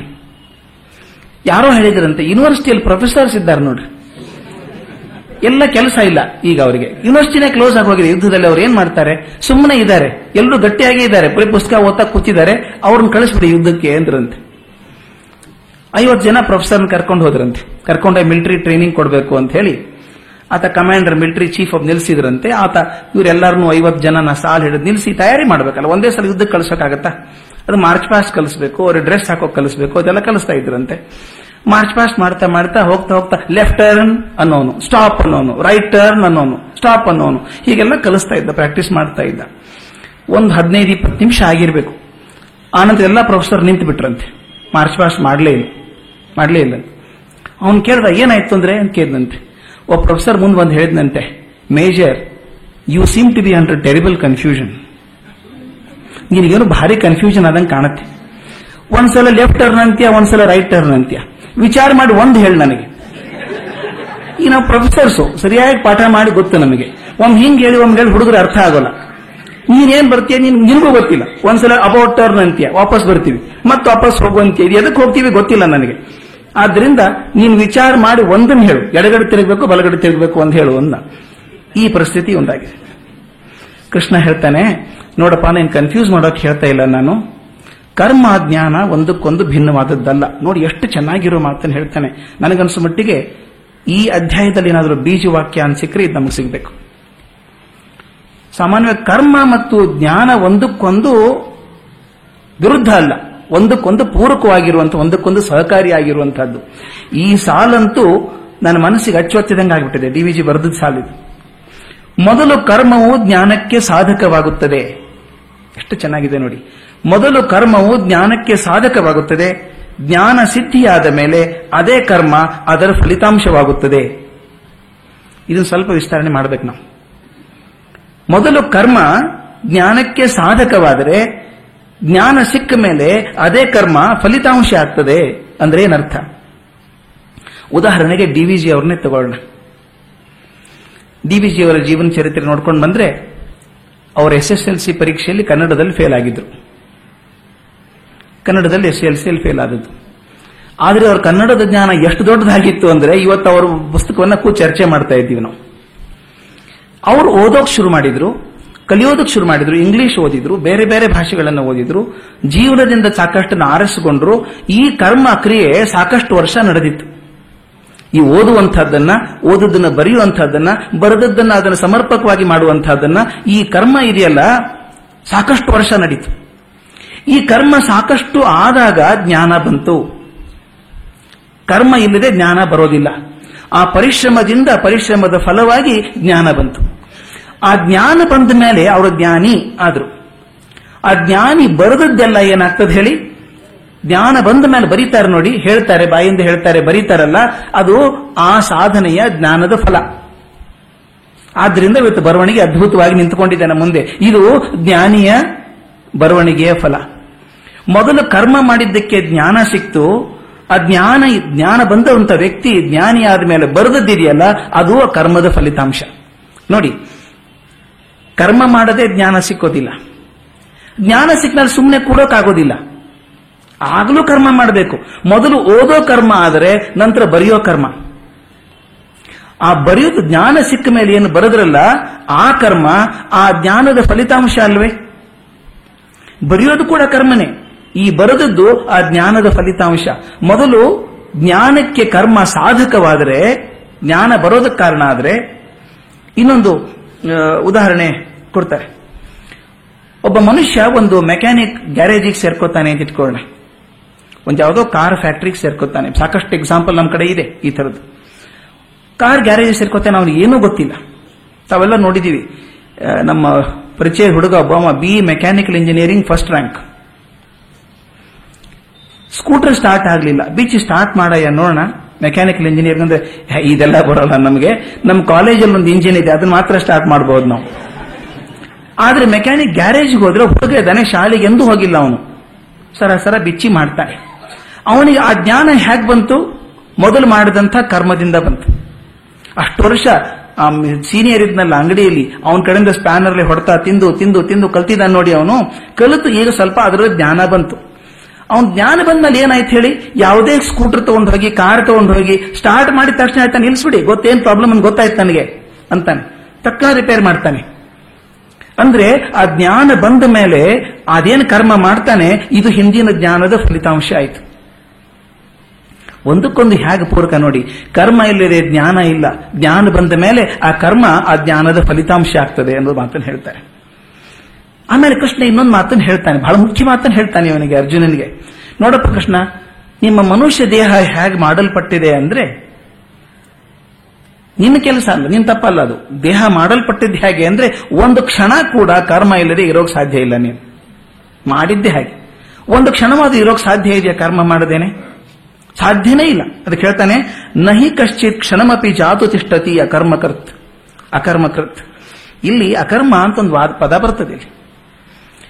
ಯಾರೋ ಹೇಳಿದ್ರಂತೆ ಯೂನಿವರ್ಸಿಟಿಯಲ್ಲಿ ಪ್ರೊಫೆಸರ್ಸ್ ಇದ್ದಾರೆ ನೋಡ್ರಿ. ಎಲ್ಲ ಕೆಲಸ ಇಲ್ಲ ಈಗ ಅವರಿಗೆ. ಯೂನಿವರ್ಸಿಟಿನೇ ಕ್ಲೋಸ್ ಆಗೋಗಿದೆ ಯುದ್ಧದಲ್ಲಿ ಅವ್ರು ಏನ್ ಮಾಡ್ತಾರೆ? ಸುಮ್ಮನೆ ಇದ್ದಾರೆ. ಎಲ್ಲರೂ ಗಟ್ಟಿಯಾಗಿ ಇದ್ದಾರೆ. ಬರೀ ಪುಸ್ತಕ ಓದ್ತಾ ಕೂತಿದ್ದಾರೆ. ಅವ್ರನ್ನ ಕಳಿಸ್ಬಿಡಿ ಯುದ್ಧಕ್ಕೆ ಅಂದ್ರಂತೆ. ಐವತ್ತು ಜನ ಪ್ರೊಫೆಸರ್ನ ಕರ್ಕೊಂಡು ಹೋದ್ರಂತೆ. ಕರ್ಕೊಂಡೋಗಿ ಮಿಲಿಟರಿ ಟ್ರೈನಿಂಗ್ ಕೊಡಬೇಕು ಅಂತ ಹೇಳಿ ಆತ ಕಮಾಂಡರ್ ಮಿಲಿಟರಿ ಚೀಫ್ ಆಫ್ ನಿಲ್ಸಿದ್ರಂತೆ. ಆತ ಇವರೆಲ್ಲರನ್ನೂ ಐವತ್ತು ಜನನ ಸಾಲ್ ಹಿಡಿದು ನಿಲ್ಸಿ ತಯಾರಿ ಮಾಡ್ಬೇಕಲ್ಲ. ಒಂದೇ ಸಲ ಯುದ್ಧಕ್ಕೆ ಕಳಿಸೋಕ್ಕಾಗತ್ತಾ? ಅದು ಮಾರ್ಚ್ ಪಾಸ್ಟ್ ಕಲಿಸ್ಬೇಕು ಅವ್ರ ಡ್ರೆಸ್ ಹಾಕೋಕ್ ಕಲಿಸ್ಬೇಕು, ಅದೆಲ್ಲ ಕಲಿಸ್ತಾ ಇದ್ರಂತೆ. ಮಾರ್ಚ್ ಪಾಸ್ಟ್ ಮಾಡ್ತಾ ಮಾಡ್ತಾ ಹೋಗ್ತಾ ಹೋಗ್ತಾ ಲೆಫ್ಟ್ ಟರ್ನ್ ಅನ್ನೋನು ಸ್ಟಾಪ್ ಅನ್ನೋನು ರೈಟ್ ಟರ್ನ್ ಅನ್ನೋನು ಸ್ಟಾಪ್ ಅನ್ನೋನು, ಹೀಗೆಲ್ಲ ಕಲಿಸ್ತಾ ಇದ್ದ ಪ್ರಾಕ್ಟೀಸ್ ಮಾಡ್ತಾ ಇದ್ದ. ಒಂದು ಹದಿನೈದು ಇಪ್ಪತ್ತು ನಿಮಿಷ ಆಗಿರ್ಬೇಕು. ಆನಂತರ ಎಲ್ಲ ಪ್ರೊಫೆಸರ್ ನಿಂತು ಬಿಟ್ರಂತೆ. ಮಾರ್ಚ್ ಪಾಸ್ಟ್ ಮಾಡಲೇ ಇಲ್ಲ ಮಾಡಲೇ ಇಲ್ಲ. ಅವನು ಕೇಳ್ದ, ಏನಾಯ್ತು ಅಂದ್ರೆ ಅಂತ ಕೇಳಿದಂತೆ. ಒಬ್ಬ ಪ್ರೊಫೆಸರ್ ಮುಂದೆ ಬಂದು ಹೇಳಿದಂತೆ major you seem to be under terrible confusion ನಿನಗೇನು ಭಾರಿ ಕನ್ಫ್ಯೂಷನ್ ಆದಂಗೆ ಕಾಣುತ್ತೆ. ಒಂದ್ಸಲ ಲೆಫ್ಟ್ ಟರ್ನ್ ಅಂತ್ಯ, ಒಂದ್ಸಲ ರೈಟ್ ಟರ್ನ್ ಅಂತ್ಯ. ವಿಚಾರ ಮಾಡಿ ಒಂದು ಹೇಳಿ ನನಗೆ. ಈಗ ನಾವು ಪ್ರೊಫೆಸರ್ಸು ಸರಿಯಾಗಿ ಪಾಠ ಮಾಡಿ ಗೊತ್ತು ನಮಗೆ. ಒಮ್ಮೆ ಹಿಂಗೆ ಹೇಳಿ, ಒಮ್ಮೆ ಹೇಳಿ ಹುಡುಗರು ಅರ್ಥ ಆಗೋಲ್ಲ. ನೀನೇನ್ ಬರ್ತೀಯ, ನೀನ್, ನಿನಗೂ ಗೊತ್ತಿಲ್ಲ. ಒಂದ್ಸಲ ಅಬೌಟ್ ಟರ್ನ್ ಅಂತೀಯ, ವಾಪಸ್ ಬರ್ತೀವಿ. ಮತ್ತೆ ವಾಪಸ್ ಹೋಗುವಂತೀಯ ಇದು ಎದಕ್ಕೆ ಹೋಗ್ತೀವಿ ಗೊತ್ತಿಲ್ಲ ನನಗೆ. ಆದ್ರಿಂದ ನೀನ್ ವಿಚಾರ ಮಾಡಿ ಒಂದನ್ನು ಹೇಳು. ಎಡಗಡೆ ತಿರುಗಬೇಕು, ಬಲಗಡೆ ತಿರುಗಬೇಕು ಅಂತ ಹೇಳು ಒಂದ ಈ ಪರಿಸ್ಥಿತಿ ಒಂದಾಗಿದೆ. ಕೃಷ್ಣ ಹೇಳ್ತಾನೆ, ನೋಡಪ್ಪ, ನೀನ್ ಕನ್ಫ್ಯೂಸ್ ಮಾಡೋಕೆ ಹೇಳ್ತಾ ಇಲ್ಲ ನಾನು. ಕರ್ಮ ಜ್ಞಾನ ಒಂದಕ್ಕೊಂದು ಭಿನ್ನವಾದದ್ದಲ್ಲ. ನೋಡಿ ಎಷ್ಟು ಚೆನ್ನಾಗಿರೋ ಮಾತನ್ನು ಹೇಳ್ತಾನೆ. ನನಗನ್ಸೋ ಮಟ್ಟಿಗೆ ಈ ಅಧ್ಯಾಯದಲ್ಲಿ ಏನಾದರೂ ಬೀಜವಾಕ್ಯ ವಾಕ್ಯ ಸಿಕ್ಕರೆ ಇದು ನಮಗೆ ಸಿಗಬೇಕು. ಸಾಮಾನ್ಯವಾಗಿ ಕರ್ಮ ಮತ್ತು ಜ್ಞಾನ ಒಂದಕ್ಕೊಂದು ವಿರುದ್ಧ ಅಲ್ಲ. ಒಂದಕ್ಕೊಂದು ಪೂರಕವಾಗಿರುವಂಥ, ಒಂದಕ್ಕೊಂದು ಸಹಕಾರಿಯಾಗಿರುವಂತಹದ್ದು ಈ ಸಾಲಂತೂ ನನ್ನ ಮನಸ್ಸಿಗೆ ಅಚ್ಚೊತ್ತಿದಂಗೆ ಆಗಿಬಿಟ್ಟಿದೆ ಡಿ ವಿ ಜಿ ಬರೆದ ಸಾಲಿದು. ಮೊದಲು ಕರ್ಮವು ಜ್ಞಾನಕ್ಕೆ ಸಾಧಕವಾಗುತ್ತದೆ. ಎಷ್ಟು ಚೆನ್ನಾಗಿದೆ ನೋಡಿ. ಮೊದಲು ಕರ್ಮವು ಜ್ಞಾನಕ್ಕೆ ಸಾಧಕವಾಗುತ್ತದೆ. ಜ್ಞಾನ ಸಿದ್ಧಿಯಾದ ಮೇಲೆ ಅದೇ ಕರ್ಮ ಅದರ ಫಲಿತಾಂಶವಾಗುತ್ತದೆ. ಇದನ್ನು ಸ್ವಲ್ಪ ವಿಸ್ತರಣೆ ಮಾಡಬೇಕು ನಾವು. ಮೊದಲು ಕರ್ಮ ಜ್ಞಾನಕ್ಕೆ ಸಾಧಕವಾದರೆ ಜ್ಞಾನ ಸಿಕ್ಕ ಮೇಲೆ ಅದೇ ಕರ್ಮ ಫಲಿತಾಂಶ ಆಗ್ತದೆ ಅಂದ್ರೆ ಏನರ್ಥ? ಉದಾಹರಣೆಗೆ ಡಿ ವಿ ಜಿ ಅವ್ರನ್ನೇ ತಗೊಳ್ಳೋಣ. ಡಿ ವಿ ಜಿಯವರ ಜೀವನ ಚರಿತ್ರೆ ನೋಡ್ಕೊಂಡು ಬಂದ್ರೆ ಅವರು ಎಸ್ ಎಸ್ ಎಲ್ ಸಿ ಪರೀಕ್ಷೆಯಲ್ಲಿ ಕನ್ನಡದಲ್ಲಿ ಫೇಲ್ ಆಗಿದ್ರು. ಕನ್ನಡದಲ್ಲಿ ಎಸ್ ಎಲ್ ಫೇಲ್ ಆದದ್ದು. ಆದರೆ ಅವ್ರ ಕನ್ನಡದ ಜ್ಞಾನ ಎಷ್ಟು ದೊಡ್ಡದಾಗಿತ್ತು ಅಂದ್ರೆ ಇವತ್ತು ಅವರ ಪುಸ್ತಕವನ್ನ ಕೂ ಚರ್ಚೆ ಮಾಡ್ತಾ ಇದ್ದೀವಿ ನಾವು. ಅವರು ಓದೋಕ್ ಶುರು ಮಾಡಿದ್ರು, ಕಲಿಯೋದಕ್ ಶುರು ಮಾಡಿದ್ರು ಇಂಗ್ಲಿಷ್ ಓದಿದ್ರು, ಬೇರೆ ಬೇರೆ ಭಾಷೆಗಳನ್ನು ಓದಿದ್ರು, ಜೀವನದಿಂದ ಸಾಕಷ್ಟನ್ನು ಆರಿಸಿಕೊಂಡ್ರು, ಈ ಕರ್ಮ ಕ್ರಿಯೆ ಸಾಕಷ್ಟು ವರ್ಷ ನಡೆದಿತ್ತು. ಈ ಓದುವಂತಹದ್ದನ್ನ ಓದುದನ್ನ ಬರೆಯುವಂತಹದ್ದನ್ನ ಬರೆದದ್ದನ್ನ ಅದನ್ನು ಸಮರ್ಪಕವಾಗಿ ಮಾಡುವಂತಹದ್ದನ್ನ ಈ ಕರ್ಮ ಇದೆಯಲ್ಲ, ಸಾಕಷ್ಟು ವರ್ಷ ನಡೀತು. ಈ ಕರ್ಮ ಸಾಕಷ್ಟು ಆದಾಗ ಜ್ಞಾನ ಬಂತು. ಕರ್ಮ ಇಲ್ಲದೆ ಜ್ಞಾನ ಬರೋದಿಲ್ಲ. ಆ ಪರಿಶ್ರಮದಿಂದ ಪರಿಶ್ರಮದ ಫಲವಾಗಿ ಜ್ಞಾನ ಬಂತು. ಆ ಜ್ಞಾನ ಬಂದ ಮೇಲೆ ಅವರು ಜ್ಞಾನಿ ಆದರು. ಆ ಜ್ಞಾನಿ ಬರೆದದ್ದೆಲ್ಲ ಏನಾಗ್ತದೆ ಹೇಳಿ? ಜ್ಞಾನ ಬಂದ ಮೇಲೆ ಬರೀತಾರೆ ನೋಡಿ, ಹೇಳ್ತಾರೆ, ಬಾಯಿಂದ ಹೇಳ್ತಾರೆ, ಬರೀತಾರಲ್ಲ, ಅದು ಆ ಸಾಧನೆಯ ಜ್ಞಾನದ ಫಲ. ಆದ್ರಿಂದ ಇವತ್ತು ಬರವಣಿಗೆ ಅದ್ಭುತವಾಗಿ ನಿಂತುಕೊಂಡಿದ್ದಾನೆ ಮುಂದೆ. ಇದು ಜ್ಞಾನಿಯ ಬರವಣಿಗೆಯ ಫಲ. ಮೊದಲು ಕರ್ಮ ಮಾಡಿದ್ದಕ್ಕೆ ಜ್ಞಾನ ಸಿಕ್ತು, ಆ ಜ್ಞಾನ ಜ್ಞಾನ ಬಂದಂತ ವ್ಯಕ್ತಿ ಜ್ಞಾನಿ ಆದ್ಮೇಲೆ ಬರೆದದ್ದಿದೆಯಲ್ಲ ಅದು ಕರ್ಮದ ಫಲಿತಾಂಶ. ನೋಡಿ, ಕರ್ಮ ಮಾಡದೆ ಜ್ಞಾನ ಸಿಕ್ಕೋದಿಲ್ಲ. ಜ್ಞಾನ ಸಿಕ್ಮೇಲೆ ಸುಮ್ಮನೆ ಆಗಲೂ ಕರ್ಮ ಮಾಡಬೇಕು. ಮೊದಲು ಓದೋ ಕರ್ಮ ಆದರೆ ನಂತರ ಬರೆಯೋ ಕರ್ಮ. ಆ ಬರೆಯೋದು ಜ್ಞಾನ ಸಿಕ್ಕ ಮೇಲೆ ಏನು ಬರೆದ್ರಲ್ಲ, ಆ ಕರ್ಮ, ಆ ಜ್ಞಾನದ ಫಲಿತಾಂಶ ಅಲ್ವೇ? ಬರೆಯೋದು ಕೂಡ ಕರ್ಮನೇ. ಈ ಬರೆದದ್ದು ಆ ಜ್ಞಾನದ ಫಲಿತಾಂಶ. ಮೊದಲು ಜ್ಞಾನಕ್ಕೆ ಕರ್ಮ ಸಾಧಕವಾದರೆ, ಜ್ಞಾನ ಬರೋದಕ್ಕೆ ಕಾರಣ ಆದರೆ, ಇನ್ನೊಂದು ಉದಾಹರಣೆ ಕೊಡ್ತಾರೆ. ಒಬ್ಬ ಮನುಷ್ಯ ಒಂದು ಮೆಕ್ಯಾನಿಕ್ ಗ್ಯಾರೇಜಿಗೆ ಸೇರ್ಕೋತಾನೆ ಅಂತ ಇಟ್ಕೊಳ್ಳೋಣ. ಒಂದು ಯಾವುದೋ ಕಾರ್ ಫ್ಯಾಕ್ಟ್ರಿಗೆ ಸೇರ್ಕೋತಾನೆ. ಸಾಕಷ್ಟು ಎಕ್ಸಾಂಪಲ್ ನಮ್ಮ ಕಡೆ ಇದೆ ಈ ಥರದ್ದು. ಕಾರ್ ಗ್ಯಾರೇಜ್ ಸೇರ್ಕೋತಾನೆ ಅವನಿಗೆ ಏನೂ ಗೊತ್ತಿಲ್ಲ. ತಾವೆಲ್ಲ ನೋಡಿದೀವಿ ನಮ್ಮ ಪರಿಚಯ ಹುಡುಗ ಒಬ್ಬಾಮ B mechanical engineering first rank scooter start ಆಗಲಿಲ್ಲ. ಬೀಚ್ ಸ್ಟಾರ್ಟ್ ಮಾಡಯ್ಯ, ನೋಡೋಣ. ಮೆಕ್ಯಾನಿಕಲ್ ಇಂಜಿನಿಯರಿಂಗ್ ಅಂದ್ರೆ ಇದೆಲ್ಲ ಬರೋಲ್ಲ ನಮಗೆ. ನಮ್ಮ ಕಾಲೇಜಲ್ಲಿ ಒಂದು ಇಂಜಿನ್ ಇದೆ, ಅದನ್ನ ಮಾತ್ರ ಸ್ಟಾರ್ಟ್ ಮಾಡಬಹುದು ನಾವು. ಆದ್ರೆ ಮೆಕ್ಯಾನಿಕ್ ಗ್ಯಾರೇಜ್ಗೆ ಹೋದ್ರೆ ಹುಡುಗ ಇದ್ದಾನೆ ಶಾಲೆಗೆ ಎಂದೂ ಹೋಗಿಲ್ಲ ಅವನು. ಸರ ಸರ ಬಿಚ್ಚಿ ಮಾಡ್ತಾನೆ. ಅವನಿಗೆ ಆ ಜ್ಞಾನ ಹೇಗೆ ಬಂತು? ಮೊದಲು ಮಾಡಿದಂಥ ಕರ್ಮದಿಂದ ಬಂತು. ಅಷ್ಟು ವರ್ಷ ಸೀನಿಯರ್ ಇದ್ನಲ್ಲ ಅಂಗಡಿಯಲ್ಲಿ, ಅವನ ಕಡೆಯಿಂದ ಸ್ಪ್ಯಾನರ್ಲಿ ಹೊಡ್ತಾ ತಿಂದು ತಿಂದು ತಿಂದು ಕಲ್ತಿದ್ದಾನೆ ನೋಡಿ ಅವನು. ಕಲಿತು ಈಗ ಸ್ವಲ್ಪ ಅದರ ಜ್ಞಾನ ಬಂತು. ಅವನ್ ಜ್ಞಾನ ಬಂದ್ಮೇಲೆ ಏನಾಯ್ತು ಹೇಳಿ? ಯಾವುದೇ ಸ್ಕೂಟರ್ ತಗೊಂಡು ಹೋಗಿ ಕಾರ್ ತಗೊಂಡು ಹೋಗಿ ಸ್ಟಾರ್ಟ್ ಮಾಡಿದ ತಕ್ಷಣ ಆಯ್ತ ನಿಲ್ಸ್ಬಿಡಿ, ಗೊತ್ತೇನ್ ಪ್ರಾಬ್ಲಮ್ ಅಂತ ಗೊತ್ತಾಯ್ತು ನನಗೆ, ಅಂತಾನೆ. ತಕ್ಕ ರಿಪೇರ್ ಮಾಡ್ತಾನೆ. ಅಂದ್ರೆ ಆ ಜ್ಞಾನ ಬಂದ ಮೇಲೆ ಅದೇನು ಕರ್ಮ ಮಾಡ್ತಾನೆ? ಇದು ಹಿಂದಿನ ಜ್ಞಾನದ ಫಲಿತಾಂಶ ಆಯ್ತು. ಒಂದಕ್ಕೊಂದು ಹೇಗೆ ಪೂರಕ ನೋಡಿ, ಕರ್ಮ ಇಲ್ಲದೆ ಜ್ಞಾನ ಇಲ್ಲ. ಜ್ಞಾನ ಬಂದ ಮೇಲೆ ಆ ಕರ್ಮ ಆ ಜ್ಞಾನದ ಫಲಿತಾಂಶ ಆಗ್ತದೆ ಅನ್ನೋದು ಮಾತನ್ನು ಹೇಳ್ತಾರೆ. ಆಮೇಲೆ ಕೃಷ್ಣ ಇನ್ನೊಂದು ಮಾತನ್ನು ಹೇಳ್ತಾನೆ, ಬಹಳ ಮುಖ್ಯ ಮಾತನ್ನು ಹೇಳ್ತಾನೆ ಇವನಿಗೆ ಅರ್ಜುನನಿಗೆ. ನೋಡಪ್ಪ ಕೃಷ್ಣ, ನಿಮ್ಮ ಮನುಷ್ಯ ದೇಹ ಹೇಗೆ ಮಾಡಲ್ಪಟ್ಟಿದೆ ಅಂದ್ರೆ, ನಿನ್ನ ಕೆಲಸ ಅಲ್ಲ ನಿನ್ ತಪ್ಪಲ್ಲ ಅದು. ದೇಹ ಮಾಡಲ್ಪಟ್ಟಿದ್ದು ಹೇಗೆ ಅಂದ್ರೆ, ಒಂದು ಕ್ಷಣ ಕೂಡ ಕರ್ಮ ಇಲ್ಲದೆ ಇರೋಕ್ ಸಾಧ್ಯ ಇಲ್ಲ ನೀನು. ಮಾಡಿದ್ದೆ ಹಾಗೆ. ಒಂದು ಕ್ಷಣವಾದ ಇರೋಕ್ ಸಾಧ್ಯ ಇದೆಯಾ ಕರ್ಮ ಮಾಡದೇನೆ? ಸಾಧ್ಯನೇ ಇಲ್ಲ. ಅದಕ್ಕೆ ಹೇಳ್ತಾನೆ ನಹಿ ಕಶ್ಚಿತ್ ಕ್ಷಣಮಪಿ ಜಾತು ತಿಷ್ಟತಿ ಅಕರ್ಮಕರ್ತ್ ಅಕರ್ಮಕೃತ್. ಇಲ್ಲಿ ಅಕರ್ಮ ಅಂತ ಒಂದು ಪದ ಬರ್ತದೆ ಇಲ್ಲಿ.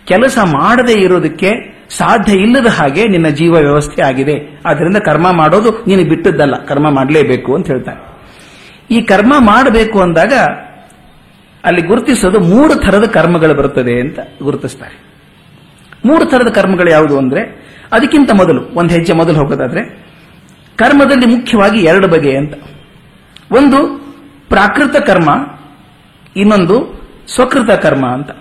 ಕೆಲಸ ಮಾಡದೇ ಇರೋದಕ್ಕೆ ಸಾಧ್ಯ ಇಲ್ಲದ ಹಾಗೆ ನಿನ್ನ ಜೀವ ವ್ಯವಸ್ಥೆ ಆಗಿದೆ. ಆದ್ದರಿಂದ ಕರ್ಮ ಮಾಡೋದು ನೀನು ಬಿಟ್ಟದ್ದಲ್ಲ, ಕರ್ಮ ಮಾಡಲೇಬೇಕು ಅಂತ ಹೇಳ್ತಾನೆ. ಈ ಕರ್ಮ ಮಾಡಬೇಕು ಅಂದಾಗ ಅಲ್ಲಿ ಗುರುತಿಸೋದು ಮೂರು ಥರದ ಕರ್ಮಗಳು ಬರುತ್ತದೆ ಅಂತ ಗುರುತಿಸ್ತಾರೆ. ಮೂರು ಥರದ ಕರ್ಮಗಳು ಯಾವುದು ಅಂದ್ರೆ, ಅದಕ್ಕಿಂತ ಮೊದಲು, ಒಂದು ಹೆಜ್ಜೆ ಮೊದಲು ಹೋಗೋದಾದ್ರೆ ಕರ್ಮದಲ್ಲಿ ಮುಖ್ಯವಾಗಿ ಎರಡು ಬಗೆ ಅಂತ. ಒಂದು ಪ್ರಾಕೃತ ಕರ್ಮ, ಇನ್ನೊಂದು ಸ್ವಕೃತ ಕರ್ಮ ಅಂತ.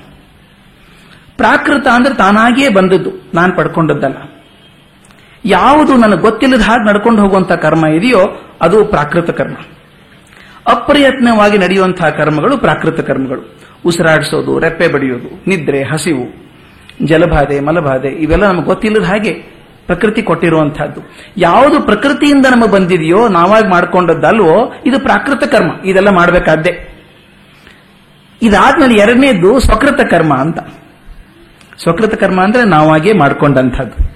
ಪ್ರಾಕೃತ ಅಂದ್ರೆ ತಾನಾಗಿಯೇ ಬಂದದ್ದು, ನಾನು ಪಡ್ಕೊಂಡದ್ದಲ್ಲ. ಯಾವುದು ನನಗೆ ಗೊತ್ತಿಲ್ಲದ ಹಾಗೆ ನಡ್ಕೊಂಡು ಹೋಗುವಂತಹ ಕರ್ಮ ಇದೆಯೋ ಅದು ಪ್ರಾಕೃತ ಕರ್ಮ. ಅಪ್ರಯತ್ನವಾಗಿ ನಡೆಯುವಂತಹ ಕರ್ಮಗಳು ಪ್ರಾಕೃತ ಕರ್ಮಗಳು. ಉಸಿರಾಡಿಸೋದು, ರೆಪ್ಪೆ ಬಡಿಯೋದು, ನಿದ್ರೆ, ಹಸಿವು, ಜಲಬಾಧೆ, ಮಲಬಾಧೆ, ಇವೆಲ್ಲ ನಮಗೆ ಗೊತ್ತಿಲ್ಲದ ಹಾಗೆ ಪ್ರಕೃತಿ ಕೊಟ್ಟಿರುವಂತಹದ್ದು ಯಾವುದು ಪ್ರಕೃತಿಯಿಂದ ನಮಗೆ ಬಂದಿದೆಯೋ ನಾವಾಗಿ ಮಾಡ್ಕೊಂಡದ್ದಲ್ವೋ, ಇದು ಪ್ರಾಕೃತ ಕರ್ಮ. ಇದೆಲ್ಲ ಮಾಡಬೇಕಾದ್ದೆ. ಇದಾದ್ಮೇಲೆ ಎರಡನೇದ್ದು ಸ್ವಕೃತ ಕರ್ಮ ಅಂತ. ಸ್ವಕೃತ ಕರ್ಮ ಅಂದ್ರೆ ನಾವಾಗೇ ಮಾಡ್ಕೊಂಡಂಥದ್ದು.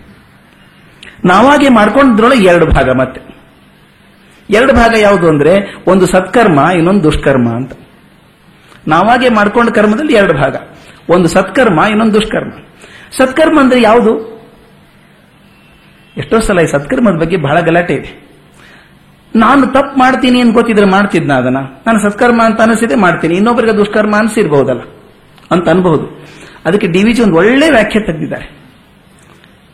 ನಾವಾಗೆ ಮಾಡ್ಕೊಂಡ್ರೊಳಗೆ ಎರಡು ಭಾಗ ಮತ್ತೆ. ಎರಡು ಭಾಗ ಯಾವುದು ಅಂದ್ರೆ ಒಂದು ಸತ್ಕರ್ಮ, ಇನ್ನೊಂದು ದುಷ್ಕರ್ಮ ಅಂತ. ನಾವಾಗೆ ಮಾಡ್ಕೊಂಡ ಕರ್ಮದಲ್ಲಿ ಎರಡು ಭಾಗ. ಒಂದು ಸತ್ಕರ್ಮ, ಇನ್ನೊಂದು ದುಷ್ಕರ್ಮ. ಸತ್ಕರ್ಮ ಅಂದ್ರೆ ಯಾವುದು? ಎಷ್ಟೋ ಸಲ ಈ ಸತ್ಕರ್ಮದ ಬಗ್ಗೆ ಬಹಳ ಗಲಾಟೆ ಇದೆ. ನಾನು ತಪ್ಪು ಮಾಡ್ತೀನಿ ಅಂತ ಗೊತ್ತಿದ್ರೆ ಮಾಡ್ತಿದ್ನ ಅದನ್ನ. ನಾನು ಸತ್ಕರ್ಮ ಅಂತ ಅನಿಸಿದೆ ಮಾಡ್ತೀನಿ. ಇನ್ನೊಬ್ಬರಿಗೆ ದುಷ್ಕರ್ಮ ಅನಿಸಿರ್ಬಹುದಲ್ಲ ಅಂತ ಅನ್ಬಹುದು. ಅದಕ್ಕೆ ಡಿ ವಿಜಿ ಒಂದು ಒಳ್ಳೆ ವ್ಯಾಖ್ಯೆ ತೆಗೆದಿದ್ದಾರೆ.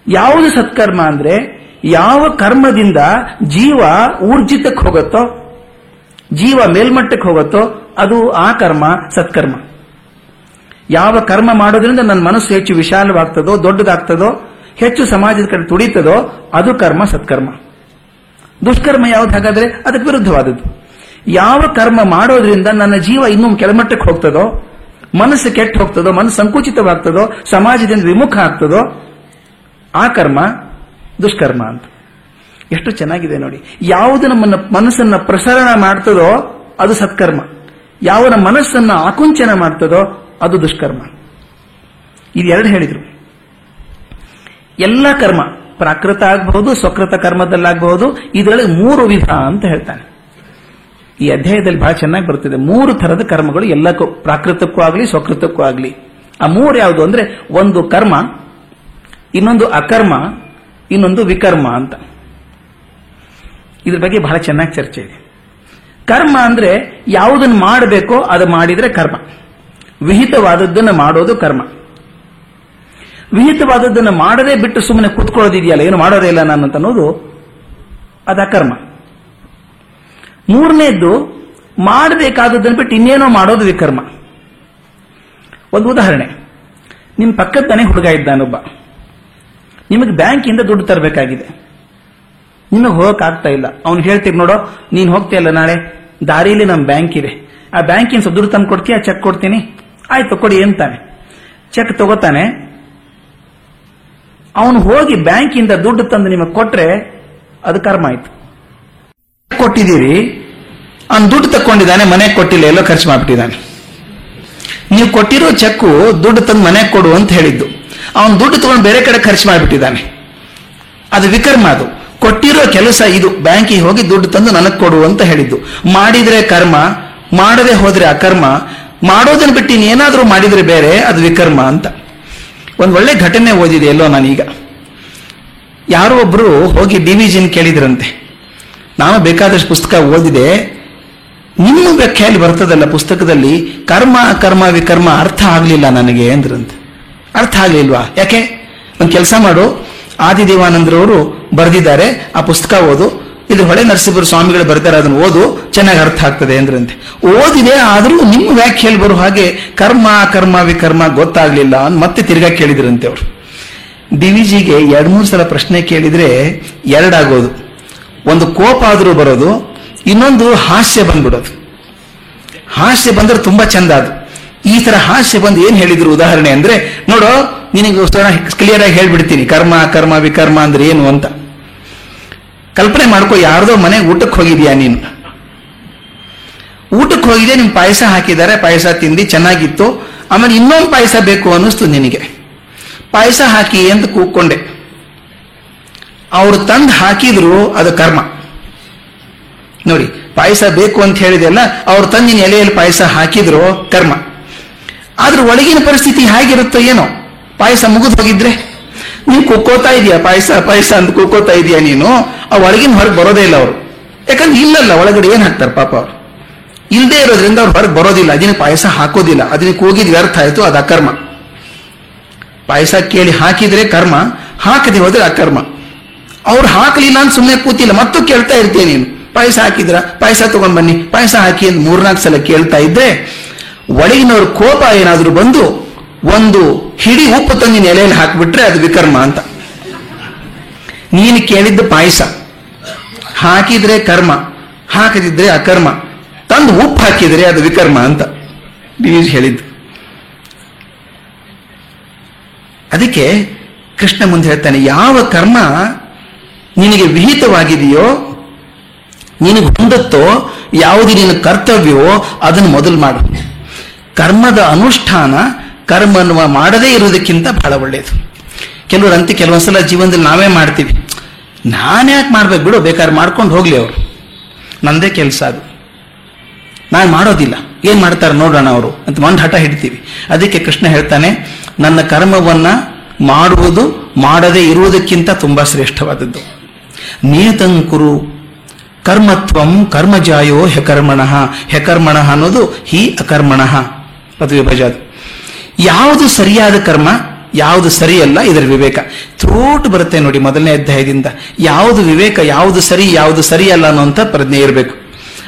ಯಾವುದು ಸತ್ಕರ್ಮ ಅಂದ್ರೆ ಯಾವ ಕರ್ಮದಿಂದ ಜೀವ ಊರ್ಜಿತಕ್ಕೆ ಹೋಗುತ್ತೋ, ಜೀವ ಮೇಲ್ಮಟ್ಟಕ್ಕೆ ಹೋಗುತ್ತೋ, ಅದು ಆ ಕರ್ಮ ಸತ್ಕರ್ಮ. ಯಾವ ಕರ್ಮ ಮಾಡೋದ್ರಿಂದ ನನ್ನ ಮನಸ್ಸು ಹೆಚ್ಚು ವಿಶಾಲವಾಗ್ತದೋ, ದೊಡ್ಡದಾಗ್ತದೋ ಹೆಚ್ಚು ಸಮಾಜದ ಕಡೆ ತುಡಿತದೋ ಅದು ಕರ್ಮ, ಸತ್ಕರ್ಮ. ದುಷ್ಕರ್ಮ ಯಾವ್ದು ಹಾಗಾದ್ರೆ? ಅದಕ್ಕೆ ವಿರುದ್ಧವಾದದ್ದು. ಯಾವ ಕರ್ಮ ಮಾಡೋದ್ರಿಂದ ನನ್ನ ಜೀವ ಇನ್ನೂ ಕೆಳಮಟ್ಟಕ್ಕೆ ಹೋಗ್ತದೋ, ಮನಸ್ಸು ಕೆಟ್ಟ ಹೋಗ್ತದೋ, ಮನಸ್ಸು ಸಂಕುಚಿತವಾಗ್ತದೋ, ಸಮಾಜದಿಂದ ವಿಮುಖ ಆಗ್ತದೋ, ಆ ಕರ್ಮ ದುಷ್ಕರ್ಮ ಅಂತ. ಎಷ್ಟು ಚೆನ್ನಾಗಿದೆ ನೋಡಿ. ಯಾವುದು ನಮ್ಮನ್ನ ಮನಸ್ಸನ್ನ ಪ್ರಸರಣ ಮಾಡ್ತದೋ ಅದು ಸತ್ಕರ್ಮ. ಯಾವ ಮನಸ್ಸನ್ನ ಆಕುಂಚನ ಮಾಡ್ತದೋ ಅದು ದುಷ್ಕರ್ಮ. ಇದೆರಡು ಹೇಳಿದ್ರು. ಎಲ್ಲ ಕರ್ಮ, ಪ್ರಾಕೃತ ಆಗಬಹುದು, ಸ್ವಕೃತ ಕರ್ಮದಲ್ಲಾಗಬಹುದು, ಇದರಲ್ಲಿ ಮೂರು ವಿಧ ಅಂತ ಹೇಳ್ತಾನೆ. ಈ ಅಧ್ಯಾಯದಲ್ಲಿ ಬಹಳ ಚೆನ್ನಾಗಿ ಬರುತ್ತಿದೆ. ಮೂರು ತರದ ಕರ್ಮಗಳು ಎಲ್ಲಕ್ಕೂ, ಪ್ರಾಕೃತಕ್ಕೂ ಆಗಲಿ, ಸ್ವಕೃತಕ್ಕೂ ಆಗಲಿ. ಆ ಮೂರು ಯಾವುದು ಅಂದ್ರೆ ಒಂದು ಕರ್ಮ, ಇನ್ನೊಂದು ಅಕರ್ಮ, ಇನ್ನೊಂದು ವಿಕರ್ಮ ಅಂತ. ಇದ್ರ ಬಗ್ಗೆ ಬಹಳ ಚೆನ್ನಾಗಿ ಚರ್ಚೆ ಇದೆ. ಕರ್ಮ ಅಂದ್ರೆ ಯಾವುದನ್ನು ಮಾಡಬೇಕೋ ಅದು ಮಾಡಿದ್ರೆ ಕರ್ಮ. ವಿಹಿತವಾದದ್ದನ್ನು ಮಾಡೋದು ಕರ್ಮ. ವಿಹಿತವಾದದ್ದನ್ನು ಮಾಡದೇ ಬಿಟ್ಟು ಸುಮ್ಮನೆ ಕೂತ್ಕೊಳ್ಳೋದಿದೆಯಲ್ಲ, ಏನು ಮಾಡೋದೇ ಇಲ್ಲ ನಾನು ಅಂತ ಅನ್ನೋದು ಅದು ಅಕರ್ಮ. ಮೂರನೇದ್ದು, ಮಾಡಬೇಕಾದದ್ದನ್ನು ಬಿಟ್ಟು ಇನ್ನೇನೋ ಮಾಡೋದು ವಿಕರ್ಮ. ಒಂದು ಉದಾಹರಣೆ. ನಿಮ್ಮ ಪಕ್ಕದ ಹುಡುಗ ಇದ್ದಾನೊಬ್ಬ. ನಿಮಗೆ ಬ್ಯಾಂಕಿಂದ ದುಡ್ಡು ತರಬೇಕಾಗಿದೆ. ನಿಮಗೆ ಹೋಗೋಕ್ಕಾಗ್ತಾ ಇಲ್ಲ. ಅವ್ನು ಹೇಳ್ತೀರಿ ನೋಡೋ, ನೀನು ಹೋಗ್ತೀಯಲ್ಲ ನಾಳೆ ದಾರಿಯಲ್ಲಿ ನಮ್ಮ ಬ್ಯಾಂಕ್ ಇದೆ. ಆ ಬ್ಯಾಂಕಿನ ಸ್ವಲ್ಪ ದುಡ್ಡು ತಂದು ಕೊಡ್ತೀಯ ಚೆಕ್ ಕೊಡ್ತೀನಿ. ಆಯ್ತು, ಕೊಡಿ ಅಂತಾನೆ. ಚೆಕ್ ತಗೋತಾನೆ. ಅವನು ಹೋಗಿ ಬ್ಯಾಂಕಿಂದ ದುಡ್ಡು ತಂದು ನಿಮಗೆ ಕೊಟ್ರೆ ಅದು ಕರ್ಮ ಆಯ್ತು. ಕೊಟ್ಟಿದ್ದೀರಿ, ಅವ್ನು ದುಡ್ಡು ತಕೊಂಡಿದ್ದಾನೆ ಮನೆಗೆ ಕೊಟ್ಟಿಲ್ಲ, ಎಲ್ಲೋ ಖರ್ಚು ಮಾಡಿಬಿಟ್ಟಿದ್ದಾನೆ. ನೀವು ಕೊಟ್ಟಿರೋ ಚೆಕ್ಕು ದುಡ್ಡು ತಂದು ಮನೆಗೆ ಕೊಡು ಅಂತ ಹೇಳಿದ್ದು. ಅವನು ದುಡ್ಡು ತಗೊಂಡು ಬೇರೆ ಕಡೆ ಖರ್ಚು ಮಾಡಿಬಿಟ್ಟಿದ್ದಾನೆ. ಅದು ವಿಕರ್ಮ ಅದು. ಕೊಟ್ಟಿರೋ ಕೆಲಸ ಇದು. ಬ್ಯಾಂಕಿಗೆ ಹೋಗಿ ದುಡ್ಡು ತಂದು ನನಗೆ ಕೊಡು ಅಂತ ಹೇಳಿದ್ದು. ಮಾಡಿದ್ರೆ ಕರ್ಮ, ಮಾಡದೆ ಹೋದ್ರೆ ಅಕರ್ಮ. ಮಾಡೋದನ್ನು ಬಿಟ್ಟು ಏನಾದರೂ ಮಾಡಿದ್ರೆ ಬೇರೆ, ಅದು ವಿಕರ್ಮ ಅಂತ. ಒಂದು ಒಳ್ಳೆ ಘಟನೆ ಓದಿದೆ ಎಲ್ಲೋ ನಾನೀಗ. ಯಾರೋ ಒಬ್ಬರು ಹೋಗಿ ಡಿವಿಜನ್ ಕೇಳಿದ್ರಂತೆ. ನಾನು ಬೇಕಾದಷ್ಟು ಪುಸ್ತಕ ಓದಿದೆ. ನಿಮ್ಮ ವ್ಯಾಖ್ಯಾಲಿ ಬರ್ತದಲ್ಲ ಪುಸ್ತಕದಲ್ಲಿ, ಕರ್ಮ ಅಕರ್ಮ ವಿಕರ್ಮ ಅರ್ಥ ಆಗಲಿಲ್ಲ ನನಗೆ ಅಂದ್ರಂತೆ. ಅರ್ಥ ಆಗ್ಲಿಲ್ವಾ? ಯಾಕೆ? ಒಂದು ಕೆಲಸ ಮಾಡು. ಆದಿದೇವಾನಂದ್ರವರು ಬರೆದಿದ್ದಾರೆ, ಆ ಪುಸ್ತಕ ಓದು. ಇದು ಹೊಳೆ ನರಸಿಂಹರ ಸ್ವಾಮಿಗಳು ಬರ್ತಾರೆ, ಅದನ್ನು ಓದು, ಚೆನ್ನಾಗಿ ಅರ್ಥ ಆಗ್ತದೆ ಅಂದ್ರಂತೆ. ಓದಿದೆ ಆದರೂ ನಿಮ್ಮ ವ್ಯಾಖ್ಯೆಯಲ್ಲಿ ಬರೋ ಹಾಗೆ ಕರ್ಮ ಕರ್ಮ ವಿಕರ್ಮ ಗೊತ್ತಾಗ್ಲಿಲ್ಲ ಅಂತ ಮತ್ತೆ ತಿರ್ಗಾ ಕೇಳಿದ್ರಂತೆ ಅವರು. ಡಿವಿಜಿಗೆ ಎರಡ್ ಮೂರು ಸಲ ಪ್ರಶ್ನೆ ಕೇಳಿದ್ರೆ ಎರಡಾಗೋದು. ಒಂದು ಕೋಪ ಆದರೂ ಬರೋದು, ಇನ್ನೊಂದು ಹಾಸ್ಯ ಬಂದ್ಬಿಡೋದು. ಹಾಸ್ಯ ಬಂದ್ರೆ ತುಂಬಾ ಚಂದ ಅದು. ಈ ತರ ಹಾಸ್ಯ ಬಂದು ಏನ್ ಹೇಳಿದ್ರು ಉದಾಹರಣೆ ಅಂದ್ರೆ, ನೋಡೋ, ನಿನಗೆ ಕ್ಲಿಯರ್ ಆಗಿ ಹೇಳ್ಬಿಡ್ತೀನಿ, ಕರ್ಮ ಕರ್ಮ ವಿಕರ್ಮ ಅಂದ್ರೆ ಏನು ಅಂತ. ಕಲ್ಪನೆ ಮಾಡ್ಕೋ, ಯಾರ್ದೋ ಮನೆಗೆ ಊಟಕ್ಕೆ ಹೋಗಿದ್ಯಾ ನೀನು? ಊಟಕ್ಕೆ ಹೋಗಿದೆ ನಿಮ್ ಪಾಯಸ ಹಾಕಿದ್ದಾರೆ, ಪಾಯಸ ತಿಂದಿ, ಚೆನ್ನಾಗಿತ್ತು. ಆಮೇಲೆ ಇನ್ನೊಂದು ಪಾಯಸ ಬೇಕು ಅನ್ನಿಸ್ತು ನಿನಗೆ. ಪಾಯಸ ಹಾಕಿ ಅಂತ ಕೂಕೊಂಡೆ ಅವರು ತಂದು ಹಾಕಿದ್ರು, ಅದು ಕರ್ಮ. ನೋಡಿ, ಪಾಯಸ ಬೇಕು ಅಂತ ಹೇಳಿದೆಲ್ಲ ಅವ್ರು ತಂದಿನ ಎಲೆಯಲ್ಲಿ ಪಾಯಸ ಹಾಕಿದ್ರು, ಕರ್ಮ. ಆದ್ರೆ ಒಳಗಿನ ಪರಿಸ್ಥಿತಿ ಹೇಗಿರುತ್ತೋ ಏನೋ? ಪಾಯಸ ಮುಗಿದು ಹೋಗಿದ್ರೆ ನೀನು ಕುಕ್ಕೋತಾ ಇದೀಯ ಪಾಯಸ ಪಾಯಸ ಅಂತ ಕುಕ್ಕೋತಾ ಇದೀಯಾ ನೀನು? ಆ ಒಳಗಿನ ಹೊರಗೆ ಬರೋದೇ ಇಲ್ಲ ಅವರು. ಯಾಕಂದ್ರೆ ಇಲ್ಲಲ್ಲ, ಒಳಗಡೆ ಏನ್ ಹಾಕ್ತಾರೆ ಪಾಪ ಅವ್ರು? ಇಲ್ಲದೆ ಇರೋದ್ರಿಂದ ಅವ್ರು ಹೊರಗೆ ಬರೋದಿಲ್ಲ. ಅದನ್ನ ಪಾಯಸ ಹಾಕೋದಿಲ್ಲ. ಅದನ್ನ ಕೂಗಿದ್ ವ್ಯರ್ಥ ಆಯ್ತು, ಅದು ಅಕರ್ಮ. ಪಾಯಸ ಕೇಳಿ ಹಾಕಿದ್ರೆ ಕರ್ಮ, ಹಾಕದೆ ಹೋದ್ರೆ ಅಕರ್ಮ. ಅವ್ರು ಹಾಕಲಿಲ್ಲ ಅಂತ ಸುಮ್ಮನೆ ಕೂತಿಲ್ಲ, ಮತ್ತೂ ಕೇಳ್ತಾ ಇರ್ತೀನಿ ನೀನು. ಪಾಯಸ ಹಾಕಿದ್ರ? ಪಾಯಸ ತಗೊಂಡ್ ಬನ್ನಿ. ಪಾಯಸ ಹಾಕಿ ಅಂತ ಮೂರ್ನಾಲ್ಕು ಸಲ ಕೇಳ್ತಾ ಇದ್ರೆ ಒಳಗಿನವ್ರ ಕೋಪ ಏನಾದ್ರೂ ಬಂದು ಒಂದು ಹಿಡಿ ಉಪ್ಪು ತಂದಿನ ಎಲೆಯಲ್ಲಿ ಹಾಕಿಬಿಟ್ರೆ ಅದು ವಿಕರ್ಮ ಅಂತ. ನೀನು ಕೇಳಿದ್ದು ಪಾಯಸ. ಹಾಕಿದ್ರೆ ಕರ್ಮ, ಹಾಕದಿದ್ರೆ ಅಕರ್ಮ, ತಂದು ಉಪ್ಪು ಹಾಕಿದ್ರೆ ಅದು ವಿಕರ್ಮ ಅಂತ ಡಿವಿಜ್ ಹೇಳಿದ್ದು. ಅದಕ್ಕೆ ಕೃಷ್ಣ ಮುಂದೆ ಹೇಳ್ತಾನೆ, ಯಾವ ಕರ್ಮ ನಿನಗೆ ವಿಹಿತವಾಗಿದೆಯೋ, ನಿನಗೆ ಹೊಂದತ್ತೋ, ಯಾವುದು ನಿನ್ನ ಕರ್ತವ್ಯವೋ, ಅದನ್ನು ಮೊದಲು ಮಾಡು. ಕರ್ಮದ ಅನುಷ್ಠಾನ ಕರ್ಮ ಮಾಡದೇ ಇರುವುದಕ್ಕಿಂತ ಬಹಳ ಒಳ್ಳೆಯದು. ಕೆಲವರು ಅಂತೆ, ಕೆಲವೊಂದ್ಸಲ ಜೀವನದಲ್ಲಿ ನಾವೇ ಮಾಡ್ತೀವಿ. ನಾನ್ಯಾಕೆ ಮಾಡ್ಬೇಕು ಬಿಡು, ಬೇಕಾದ್ರೆ ಮಾಡ್ಕೊಂಡು ಹೋಗ್ಲಿ ಅವರು. ನಂದೇ ಕೆಲಸ ಅದು. ನಾನು ಮಾಡೋದಿಲ್ಲ. ಏನು ಮಾಡ್ತಾರೆ ನೋಡೋಣ ಅವರು. ಅಂತ ಒಂದು ಹಠ ಹಿಡ್ತೀವಿ. ಅದಕ್ಕೆ ಕೃಷ್ಣ ಹೇಳ್ತಾನೆ, ನನ್ನ ಕರ್ಮವನ್ನ ಮಾಡುವುದು, ಮಾಡದೇ ಇರುವುದಕ್ಕಿಂತ ತುಂಬಾ ಶ್ರೇಷ್ಠವಾದದ್ದು. ನಿಯತಂಕುರು ಕರ್ಮತ್ವಂ ಕರ್ಮಜಾಯೋ ಹೆಕರ್ಮಣಃ ಹೆಕರ್ಮಣಃ ಅನ್ನೋದು ಹಿ ಅಕರ್ಮಣಃ. ಅದು ಯಾವುದು ಸರಿಯಾದ ಕರ್ಮ? ಯಾವುದು ಸರಿಯಲ್ಲ ಇದರ ವಿವೇಕ. ಥ್ರೋಟ್ ಬರುತ್ತೆ ನೋಡಿ ಮೊದಲನೇ ಅಧ್ಯಾಯದಿಂದ. ಯಾವುದು ವಿವೇಕ, ಯಾವುದು ಸರಿ, ಯಾವುದು ಸರಿಯಲ್ಲ ಅನ್ನುವಂಥ ಪ್ರಜ್ಞೆ ಇರಬೇಕು.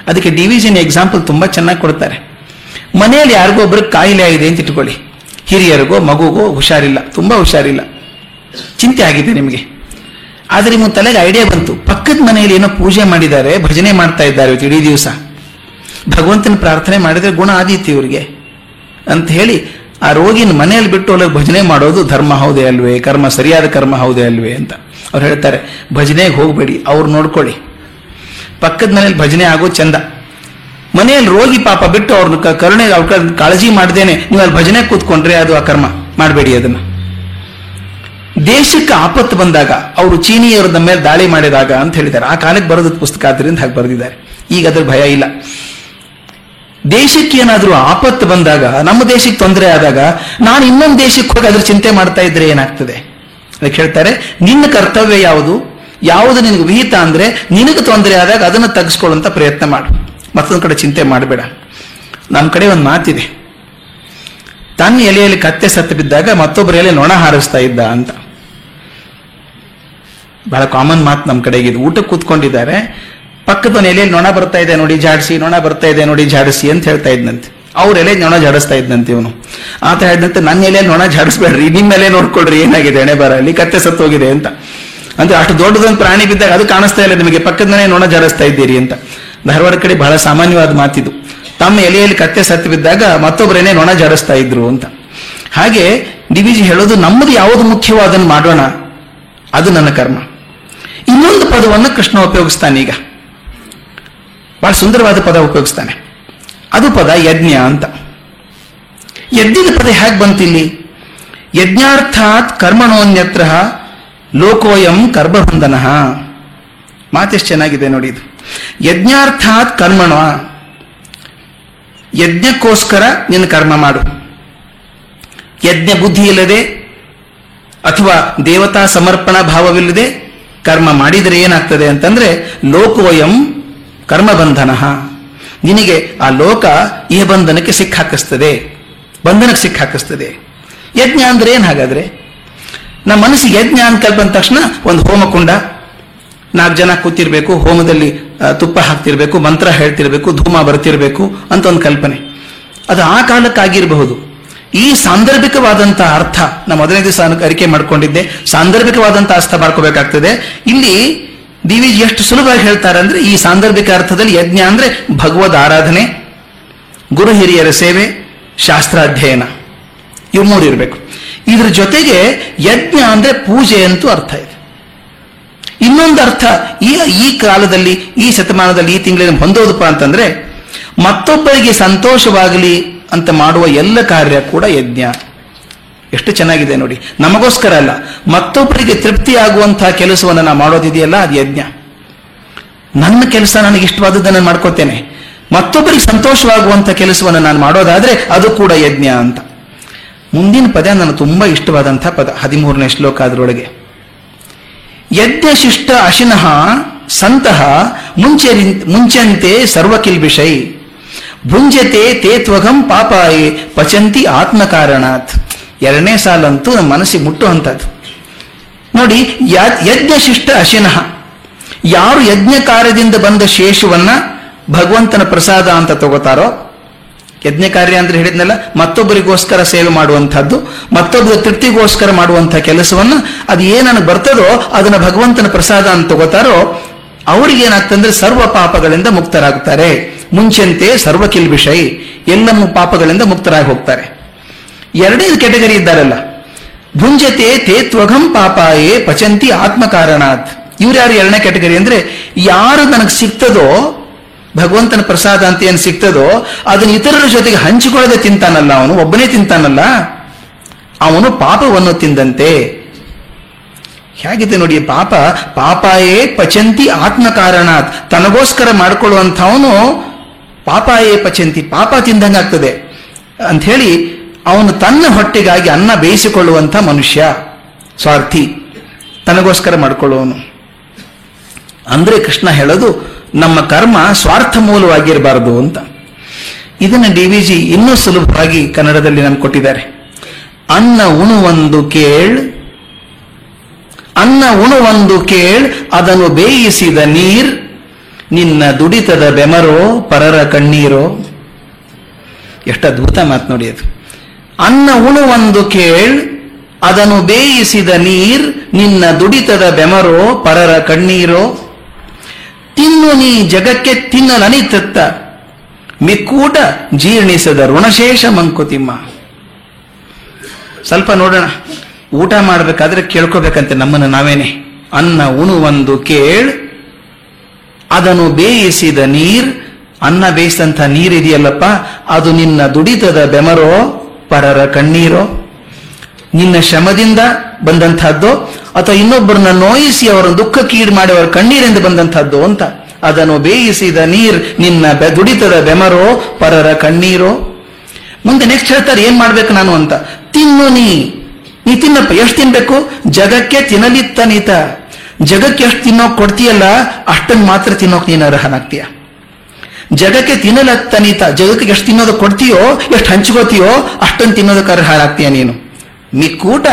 ಅದಕ್ಕೆ ಡಿವಿಷನ್ ಎಕ್ಸಾಂಪಲ್ ತುಂಬಾ ಚೆನ್ನಾಗಿ ಕೊಡ್ತಾರೆ. ಮನೆಯಲ್ಲಿ ಯಾರಿಗೋ ಒಬ್ಬರು ಕಾಯಿಲೆ ಆಗಿದೆ ಅಂತ ಇಟ್ಕೊಳ್ಳಿ. ಹಿರಿಯರಿಗೋ, ಮಗುಗೋ ಹುಷಾರಿಲ್ಲ. ತುಂಬಾ ಹುಷಾರಿಲ್ಲ. ಚಿಂತೆ ಆಗಿದೆ ನಿಮಗೆ. ಆದರೆ ನಿಮ್ಮ ತಲೆಗೆ ಐಡಿಯಾ ಬಂತು. ಪಕ್ಕದ ಮನೆಯಲ್ಲಿ ಏನೋ ಪೂಜೆ ಮಾಡಿದ್ದಾರೆ, ಭಜನೆ ಮಾಡ್ತಾ ಇದ್ದಾರೆ ಇವತ್ತು ಇಡೀ ದಿವಸ. ಭಗವಂತನ ಪ್ರಾರ್ಥನೆ ಮಾಡಿದ್ರೆ ಗುಣ ಆದೀತಿ ಇವರಿಗೆ. ಅಂತ ಹೇಳಿ ಆ ರೋಗಿನ ಮನೆಯಲ್ಲಿ ಬಿಟ್ಟು ಅಲ್ಲಿ ಭಜನೆ ಮಾಡೋದು ಧರ್ಮ ಹೌದೇ ಅಲ್ವೇ, ಕರ್ಮ ಸರಿಯಾದ ಕರ್ಮ ಹೌದೇ ಅಲ್ವೇ ಅಂತ. ಅವ್ರು ಹೇಳ್ತಾರೆ, ಭಜನೆಗೆ ಹೋಗಬೇಡಿ, ಅವ್ರು ನೋಡ್ಕೊಳ್ಳಿ. ಪಕ್ಕದ ಮನೇಲಿ ಭಜನೆ ಆಗೋ ಚಂದ. ಮನೆಯಲ್ಲಿ ರೋಗಿ ಪಾಪ ಬಿಟ್ಟು ಅವ್ರನ್ನ ಕರುಣೆ, ಅವ್ರ ಕಾಳಜಿ ಮಾಡ್ದೇನೆ, ನೀವು ಅಲ್ಲಿ ಭಜನೆ ಕೂತ್ಕೊಂಡ್ರೆ ಅದು ಆ ಕರ್ಮ, ಮಾಡಬೇಡಿ ಅದನ್ನ. ದೇಶಕ್ಕೆ ಆಪತ್ತು ಬಂದಾಗ ಅವರು ಚೀನಿಯವರು ಮೇಲೆ ದಾಳಿ ಮಾಡಿದಾಗ ಅಂತ ಹೇಳಿದ್ದಾರೆ. ಆ ಕಾಲಕ್ಕೆ ಬರೋದು ಪುಸ್ತಕ ಹಾಗೆ ಬರೆದಿದ್ದಾರೆ. ಈಗ ಅದ್ರ ಭಯ ಇಲ್ಲ. ದೇಶಕ್ಕೆ ಏನಾದರೂ ಆಪತ್ತು ಬಂದಾಗ, ನಮ್ಮ ದೇಶಕ್ಕೆ ತೊಂದರೆ ಆದಾಗ, ನಾನು ಇನ್ನೊಂದು ದೇಶಕ್ಕೆ ಹೋಗಿ ಅದ್ರ ಚಿಂತೆ ಮಾಡ್ತಾ ಇದ್ರೆ ಏನಾಗ್ತದೆ? ಅದಕ್ಕೆ ಹೇಳ್ತಾರೆ, ನಿನ್ನ ಕರ್ತವ್ಯ ಯಾವುದು? ಯಾವುದು ನಿನಗೆ ವಿಹಿತ ಅಂದ್ರೆ, ನಿನಗೆ ತೊಂದರೆ ಆದಾಗ ಅದನ್ನು ತಗ್ಸ್ಕೊಳ್ಳುವಂತ ಪ್ರಯತ್ನ ಮಾಡು. ಮತ್ತೊಂದು ಕಡೆ ಚಿಂತೆ ಮಾಡಬೇಡ. ನಮ್ಮ ಕಡೆ ಒಂದು ಮಾತಿದೆ. ತನ್ನ ಎಲೆಯಲ್ಲಿ ಕತ್ತೆ ಸತ್ತು ಬಿದ್ದಾಗ ಮತ್ತೊಬ್ಬರ ಎಲೆ ನೊಣ ಹಾರಿಸ್ತಾ ಇದ್ದ ಅಂತ. ಬಹಳ ಕಾಮನ್ ಮಾತು ನಮ್ಮ ಕಡೆಗೆ ಇದು. ಊಟಕ್ಕೆ ಕೂತ್ಕೊಂಡಿದ್ದಾರೆ. ಪಕ್ಕದ ನೆಲೆಯಲ್ಲಿ ನೊಣ ಬರ್ತಾ ಇದೆ ನೋಡಿ, ಜಾಡಿಸಿ, ನೊಣ ಬರ್ತಾ ಇದೆ ನೋಡಿ, ಜಾಡಿಸಿ ಅಂತ ಹೇಳ್ತಾ ಇದ್ನಂತೆ. ಅವ್ರ ಎಲೆ ನೊಣ ಜಾಡಿಸ್ತಾ ಇದ್ನಂತೆ ಇವನು. ಆತ ಹೇಳಿದಂತೆ, ನನ್ನ ಎಲೆ ನೊಣ ಜಾಡಿಸ್ಬೇಡ್ರಿ, ನಿಮ್ಮ ಎಲೆ ನೋಡ್ಕೊಳ್ರಿ, ಏನಾಗಿದೆ, ಎಣೆ ಬರ, ಅಲ್ಲಿ ಕತ್ತೆ ಸತ್ತು ಹೋಗಿದೆ ಅಂತ. ಅಂದ್ರೆ ಅಷ್ಟು ದೊಡ್ಡದೊಂದು ಪ್ರಾಣಿ ಬಿದ್ದಾಗ ಅದು ಕಾಣಿಸ್ತಾ ಇಲ್ಲ ನಿಮಗೆ ಪಕ್ಕದನೇ ನೊಣ ಜಾಡಿಸ್ತಾ ಇದ್ದೀರಿ ಅಂತ. ಧಾರವಾಡ ಕಡೆ ಬಹಳ ಸಾಮಾನ್ಯವಾದ ಮಾತಿದು. ತಮ್ಮ ಎಲೆಯಲ್ಲಿ ಕತ್ತೆ ಸತ್ತು ಬಿದ್ದಾಗ ಮತ್ತೊಬ್ಬರೇನೆ ನೊಣ ಜಾಡಿಸ್ತಾ ಇದ್ರು ಅಂತ. ಹಾಗೆ ಡಿವಿಜಿ ಹೇಳೋದು, ನಮ್ಮದು ಯಾವುದು ಮುಖ್ಯವೋ ಮಾಡೋಣ? ಅದು ನನ್ನ ಕರ್ಮ. ಇನ್ನೊಂದು ಪದವನ್ನು ಕೃಷ್ಣ ಉಪಯೋಗಿಸ್ತಾನೆ ಈಗ. ಬಹಳ ಸುಂದರವಾದ ಪದ ಉಪಯೋಗಿಸ್ತಾನೆ. ಅದು ಪದ ಯಜ್ಞ ಅಂತ. ಯಜ್ಞದ ಪದ ಹೇಗೆ ಬಂತಿಲ್ಲಿ? ಯಜ್ಞಾರ್ಥಾತ್ ಕರ್ಮಣೋನ್ಯತ್ರ ಲೋಕೋಯಂ ಕರ್ಮಬಂಧನ. ಮಾತೆಷ್ಟು ಚೆನ್ನಾಗಿದೆ ನೋಡಿ ಇದು. ಯಜ್ಞಾರ್ಥಾತ್ ಕರ್ಮಣ. ಯಜ್ಞಕ್ಕೋಸ್ಕರ ನಿನ್ನ ಕರ್ಮ ಮಾಡು. ಯಜ್ಞ ಬುದ್ಧಿ ಇಲ್ಲದೆ ಅಥವಾ ದೇವತಾ ಸಮರ್ಪಣಾ ಭಾವವಿಲ್ಲದೆ ಕರ್ಮ ಮಾಡಿದರೆ ಏನಾಗ್ತದೆ ಅಂತಂದ್ರೆ ಲೋಕೋಯಂ ಕರ್ಮಬಂಧನ. ನಿನಗೆ ಆ ಲೋಕ ಈ ಬಂಧನಕ್ಕೆ ಸಿಕ್ಕಾಕಿಸ್ತದೆ ಬಂಧನಕ್ಕೆ ಸಿಕ್ಕಾಕಿಸ್ತದೆ. ಯಜ್ಞ ಅಂದ್ರೆ ಏನ್ ಹಾಗಾದ್ರೆ? ನಮ್ಮ ಮನಸ್ಸಿಗೆ ಯಜ್ಞ ಅಂತ ಕಲ್ಪ ಬಂದ ತಕ್ಷಣ ಒಂದು ಹೋಮಕುಂಡ ನಾಲ್ಕು ಜನ ಕೂತಿರ್ಬೇಕು, ಹೋಮದಲ್ಲಿ ತುಪ್ಪ ಹಾಕ್ತಿರ್ಬೇಕು, ಮಂತ್ರ ಹೇಳ್ತಿರ್ಬೇಕು, ಧೂಮ ಬರ್ತಿರ್ಬೇಕು ಅಂತ ಒಂದು ಕಲ್ಪನೆ. ಅದು ಆ ಕಾಲಕ್ಕಾಗಿರಬಹುದು. ಈ ಸಾಂದರ್ಭಿಕವಾದಂತಹ ಅರ್ಥ, ನಾ ಮೊದಲನೇ ದಿವಸ ಅರಿಕೆ ಮಾಡ್ಕೊಂಡಿದ್ದೆ. ಸಾಂದರ್ಭಿಕವಾದಂತಹ ಅರ್ಥ ಮಾಡ್ಕೋಬೇಕಾಗ್ತದೆ. ಇಲ್ಲಿ ಡಿ ವಿ ಜಿ ಎಷ್ಟು ಸುಲಭವಾಗಿ ಹೇಳ್ತಾರೆ ಅಂದ್ರೆ ಈ ಸಾಂದರ್ಭಿಕ ಅರ್ಥದಲ್ಲಿ ಯಜ್ಞ ಅಂದ್ರೆ ಭಗವದ್ ಆರಾಧನೆ, ಗುರು ಹಿರಿಯರ ಸೇವೆ, ಶಾಸ್ತ್ರಾಧ್ಯಯನ. ಇವು ಮೂರು ಇರಬೇಕು. ಇದ್ರ ಜೊತೆಗೆ ಯಜ್ಞ ಅಂದ್ರೆ ಪೂಜೆ ಅಂತೂ ಅರ್ಥ ಇದೆ. ಇನ್ನೊಂದು ಅರ್ಥ, ಈ ಈ ಕಾಲದಲ್ಲಿ, ಈ ಶತಮಾನದಲ್ಲಿ, ಈ ತಿಂಗಳಲ್ಲಿ ಹೊಂದೋದಪ್ಪ ಅಂತಂದ್ರೆ ಮತ್ತೊಬ್ಬರಿಗೆ ಸಂತೋಷವಾಗಲಿ ಅಂತ ಮಾಡುವ ಎಲ್ಲ ಕಾರ್ಯ ಕೂಡ ಯಜ್ಞ. ಎಷ್ಟು ಚೆನ್ನಾಗಿದೆ ನೋಡಿ. ನಮಗೋಸ್ಕರ ಅಲ್ಲ, ಮತ್ತೊಬ್ಬರಿಗೆ ತೃಪ್ತಿ ಆಗುವಂತಹ ಕೆಲಸವನ್ನು ನಾನು ಮಾಡೋದಿದೆಯಲ್ಲ, ಅದು ಯಜ್ಞ. ನನ್ನ ಕೆಲಸ ನನಗೆ ಇಷ್ಟವಾದದ್ದನ್ನು ಮಾಡ್ಕೋತೇನೆ. ಮತ್ತೊಬ್ಬರಿಗೆ ಸಂತೋಷವಾಗುವಂತ ಕೆಲಸವನ್ನು ನಾನು ಮಾಡೋದಾದ್ರೆ ಅದು ಕೂಡ ಯಜ್ಞ ಅಂತ. ಮುಂದಿನ ಪದ ನನಗೆ ತುಂಬಾ ಇಷ್ಟವಾದಂತಹ ಪದ, ಹದಿಮೂರನೇ ಶ್ಲೋಕ ಅದರೊಳಗೆ. ಯಜ್ಞಶಿಷ್ಟ ಅಶಿನಃ ಸಂತಹ ಮುಂಚೆ ಮುಂಚಂತೆ ಸರ್ವಕಿಲ್ಬಿಷೈ ಭುಂಜತೆ ತೇತ್ವಗಂ ಪಾಪಾಯೇ ಪಚಂತಿ ಆತ್ಮಕಾರಣಾತ್. ಎರಡನೇ ಸಾಲಂತೂ ನಮ್ಮ ಮನಸ್ಸಿಗೆ ಮುಟ್ಟುವಂಥದ್ದು. ನೋಡಿ ಯಜ್ಞ ಶಿಷ್ಟ ಅಶಿನಃ. ಯಾರು ಯಜ್ಞ ಕಾರ್ಯದಿಂದ ಬಂದ ಶೇಷವನ್ನ ಭಗವಂತನ ಪ್ರಸಾದ ಅಂತ ತಗೋತಾರೋ ಯಜ್ಞ ಕಾರ್ಯ ಅಂದ್ರೆ ಹೇಳಿದ್ನಲ್ಲ, ಮತ್ತೊಬ್ಬರಿಗೋಸ್ಕರ ಸೇವೆ ಮಾಡುವಂಥದ್ದು, ಮತ್ತೊಬ್ಬರ ತೃಪ್ತಿಗೋಸ್ಕರ ಮಾಡುವಂತಹ ಕೆಲಸವನ್ನ, ಅದು ಏನನ್ನು ಬರ್ತದೋ ಅದನ್ನ ಭಗವಂತನ ಪ್ರಸಾದ ಅಂತ ತಗೋತಾರೋ, ಅವರಿಗೆ ಏನಾಗ್ತಂದ್ರೆ ಸರ್ವ ಪಾಪಗಳಿಂದ ಮುಕ್ತರಾಗ್ತಾರೆ. ಮುಂಚೆಂತೆ ಸರ್ವ ಕಿಲ್ಬಿಷೈ ಎಲ್ಲ ಪಾಪಗಳಿಂದ ಮುಕ್ತರಾಗಿ ಹೋಗ್ತಾರೆ. ಎರಡನೇ ಕೆಟಗರಿ ಇದ್ದಾರಲ್ಲ. ಭುಂಜತೆ ತೇ ತ್ವಗಂ ಪಾಪಾಯೇ ಪಚಂತಿ ಆತ್ಮಕಾರಣಾತ್. ಇವ್ರು ಯಾರು ಎರಡನೇ ಕೆಟಗರಿ ಅಂದ್ರೆ ಯಾರು ನನಗೆ ಸಿಗ್ತದೋ, ಭಗವಂತನ ಪ್ರಸಾದ ಅಂತ ಏನು ಸಿಗ್ತದೋ, ಅದನ್ನ ಇತರರ ಜೊತೆಗೆ ಹಂಚಿಕೊಳ್ಳದೆ ತಿಂತಾನಲ್ಲ ಅವನು, ಒಬ್ಬನೇ ತಿಂತಾನಲ್ಲ. ಅವನು ಪಾಪವನ್ನು ತಿಂದಂತೆ. ಹೇಗಿದೆ ನೋಡಿ ಪಾಪ? ಪಾಪಾಯೇ ಪಚಂತಿ ಆತ್ಮ ಕಾರಣಾತ್ ತನಗೋಸ್ಕರ ಮಾಡಿಕೊಳ್ಳುವಂಥವನು ಪಾಪಾಯೇ ಪಚಂತಿ, ಪಾಪ ತಿಂದಂಗಾಗ್ತದೆ. ಅಂಥೇಳಿ ಅವನು ತನ್ನ ಹೊಟ್ಟೆಗಾಗಿ ಅನ್ನ ಬೇಯಿಸಿಕೊಳ್ಳುವಂಥ ಮನುಷ್ಯ, ಸ್ವಾರ್ಥಿ. ತನಗೋಸ್ಕರ ಮಾಡಿಕೊಳ್ಳುವನು ಅಂದರೆ ಕೃಷ್ಣ ಹೇಳೋದು, ನಮ್ಮ ಕರ್ಮ ಸ್ವಾರ್ಥ ಮೂಲವಾಗಿರಬಾರದು ಅಂತ. ಇದನ್ನು ಡಿ ವಿ ಜಿ ಇನ್ನೂ ಸುಲಭವಾಗಿ ಕನ್ನಡದಲ್ಲಿ ನಮ್ಗೆ ಕೊಟ್ಟಿದ್ದಾರೆ. ಅನ್ನ ಉಣುವೊಂದು ಕೇಳ್, ಅನ್ನ ಉಣುವೊಂದು ಕೇಳ್, ಅದನ್ನು ಬೇಯಿಸಿದ ನೀರ್, ನಿನ್ನ ದುಡಿತದ ಬೆಮರೋ, ಪರರ ಕಣ್ಣೀರೋ. ಎಷ್ಟು ಅದ್ಭುತ ಮಾತು ನೋಡಿ ಅದು. ಅನ್ನ ಉಣುವೊಂದು ಕೇಳ್ ಅದನ್ನು ಬೇಯಿಸಿದ ನೀರ್, ನಿನ್ನ ದುಡಿತದ ಬೆಮರೋ, ಪರರ ಕಣ್ಣೀರೋ. ತಿನ್ನು ನೀ ಜಗಕ್ಕೆ ತಿನ್ನಲನಿತತ್ತ. ಮಿಕ್ಕೂಟ ಜೀರ್ಣಿಸದ ಋಣಶೇಷ ಮಂಕುತಿಮ್ಮ. ಸ್ವಲ್ಪ ನೋಡೋಣ, ಊಟ ಮಾಡಬೇಕಾದ್ರೆ ಕೇಳ್ಕೋಬೇಕಂತೆ ನಮ್ಮನ್ನು ನಾವೇನೆ. ಅನ್ನ ಉಣುವೊಂದು ಕೇಳ್ ಅದನ್ನು ಬೇಯಿಸಿದ ನೀರ್, ಅನ್ನ ಬೇಯಿಸಿದಂಥ ನೀರಿದೆಯಲ್ಲಪ್ಪ, ಅದು ನಿನ್ನ ದುಡಿತದ ಬೆಮರೋ ಪರರ ಕಣ್ಣೀರೋ? ನಿನ್ನ ಶ್ರಮದಿಂದ ಬಂದಂತಹದ್ದು? ಅಥವಾ ಇನ್ನೊಬ್ಬರನ್ನ ನೋಯಿಸಿ ಅವರ ದುಃಖಕ್ಕೀಡು ಮಾಡಿ ಅವರ ಕಣ್ಣೀರಿಂದ ಬಂದಂತಹದ್ದು ಅಂತ? ಅದನ್ನು ಬೇಯಿಸಿದ ನೀರ್ ನಿನ್ನ ದುಡಿತದ ಬೆಮರೋ, ಪರರ ಕಣ್ಣೀರೋ? ಮುಂದೆ ನೆಕ್ಸ್ಟ್ ಹೇಳ್ತಾರೆ, ಏನ್ ಮಾಡ್ಬೇಕು ನಾನು ಅಂತ? ತಿನ್ನು ನೀ. ನೀ ತಿನ್ನಪ್ಪ, ಎಷ್ಟು ತಿನ್ಬೇಕು? ಜಗಕ್ಕೆ ತಿನ್ನಲಿತ್ತ ನೀತ. ಜಗಕ್ಕೆ ಎಷ್ಟು ತಿನ್ನೋಕ್ ಕೊಡ್ತೀಯಲ್ಲ ಅಷ್ಟನ್ನು ಮಾತ್ರ ತಿನ್ನೋಕ್ ನೀನು ಅರ್ಹನಾಗ್ತೀಯ. ಜಗಕ್ಕೆ ತಿನ್ನಲತ್ತನೀತ ಜಗಕ್ಕೆ ಎಷ್ಟು ತಿನ್ನೋದು ಕೊಡ್ತೀಯೋ, ಎಷ್ಟು ಹಂಚ್ಕೋತೀಯೋ, ಅಷ್ಟೊಂದು ತಿನ್ನೋದಕ್ಕೆ ಅರ್ಹನಾಗ್ತೀಯ ನೀನು. ಮಿಕ್ಕೂಟ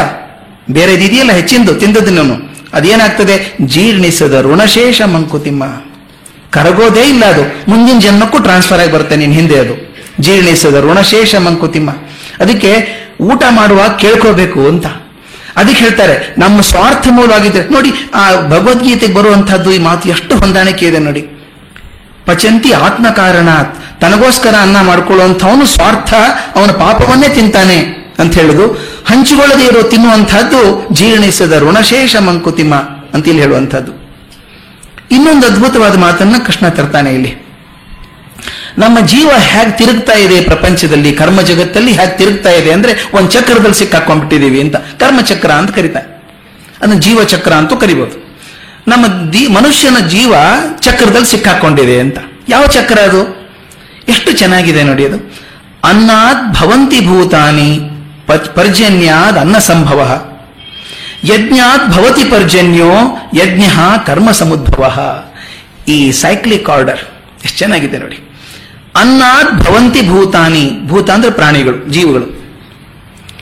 ಬೇರೆದಿದೆಯಲ್ಲ ಹೆಚ್ಚಿಂದು, ತಿಂದದ್ದು ನಾನು. ಅದೇನಾಗ್ತದೆ? ಜೀರ್ಣಿಸದ ಋಣಶೇಷ ಮಂಕುತಿಮ್ಮ. ಕರಗೋದೇ ಇಲ್ಲ ಅದು. ಮುಂದಿನ ಜನ್ಮಕ್ಕೂ ಟ್ರಾನ್ಸ್ಫರ್ ಆಗಿ ಬರುತ್ತೆ ನೀನು ಹಿಂದೆ ಅದು. ಜೀರ್ಣಿಸದ ಋಣಶೇಷ ಮಂಕುತಿಮ್ಮ. ಅದಕ್ಕೆ ಊಟ ಮಾಡುವಾಗ ಕೇಳ್ಕೋಬೇಕು ಅಂತ. ಅದಕ್ಕೆ ಹೇಳ್ತಾರೆ, ನಮ್ಮ ಸ್ವಾರ್ಥ ಮೂಲವಾಗಿದ್ರೆ, ನೋಡಿ, ಆ ಭಗವದ್ಗೀತೆಗೆ ಬರುವಂತಹದ್ದು ಈ ಮಾತು ಎಷ್ಟು ಹೊಂದಾಣಿಕೆ ಇದೆ ನೋಡಿ. ಪಚಂತಿ ಆತ್ಮ ಕಾರಣ ತನಗೋಸ್ಕರ ಅನ್ನ ಮಾಡ್ಕೊಳ್ಳುವಂಥವನು ಸ್ವಾರ್ಥ, ಅವನ ಪಾಪವನ್ನೇ ತಿಂತಾನೆ ಅಂತ ಹೇಳುದು. ಹಂಚಿಕೊಳ್ಳದೆ ಇರೋ ತಿನ್ನುವಂತಹದ್ದು ಜೀರ್ಣಿಸದ ಋಣಶೇಷ ಮಂಕುತಿಮ್ಮ ಅಂತ ಇಲ್ಲಿ ಹೇಳುವಂಥದ್ದು. ಇನ್ನೊಂದು ಅದ್ಭುತವಾದ ಮಾತನ್ನ ಕೃಷ್ಣ ತರ್ತಾನೆ ಇಲ್ಲಿ. ನಮ್ಮ ಜೀವ ಹೇಗೆ ತಿರುಗ್ತಾ ಇದೆ ಪ್ರಪಂಚದಲ್ಲಿ, ಕರ್ಮ ಜಗತ್ತಲ್ಲಿ ಹೇಗೆ ತಿರುಗ್ತಾ ಇದೆ ಅಂದ್ರೆ ಒಂದು ಚಕ್ರದಲ್ಲಿ ಸಿಕ್ಕಾಕೊಂಡ್ಬಿಟ್ಟಿದ್ದೀವಿ ಅಂತ. ಕರ್ಮಚಕ್ರ ಅಂತ ಕರೀತಾರೆ. ಅದನ್ನ ಜೀವ ಚಕ್ರ ಅಂತೂ ಕರಿಬಹುದು ನಮ್ಮ ದಿ ಮನುಷ್ಯನ ಜೀವ ಚಕ್ರದಲ್ಲಿ ಸಿಕ್ಕಾಕೊಂಡಿದೆ ಅಂತ. ಯಾವ ಚಕ್ರ ಅದು? ಎಷ್ಟು ಚೆನ್ನಾಗಿದೆ ನೋಡಿ ಅದು. ಅನ್ನಾದ್ ಭವಂತಿ ಭೂತಾನಿ ಪರ್ಜನ್ಯಾದ ಅನ್ನ ಸಂಭವ. ಯಜ್ಞಾತ್ ಭವತಿ ಪರ್ಜನ್ಯೋ, ಯಜ್ಞ ಕರ್ಮ ಸಮುದ್ಭವ. ಈ ಸೈಕ್ಲಿಕ್ ಆರ್ಡರ್ ಎಷ್ಟು ಚೆನ್ನಾಗಿದೆ ನೋಡಿ. ಅನ್ನಾತ್ ಭವಂತಿ ಭೂತಾನಿ, ಭೂತ ಅಂದ್ರೆ ಪ್ರಾಣಿಗಳು, ಜೀವಗಳು.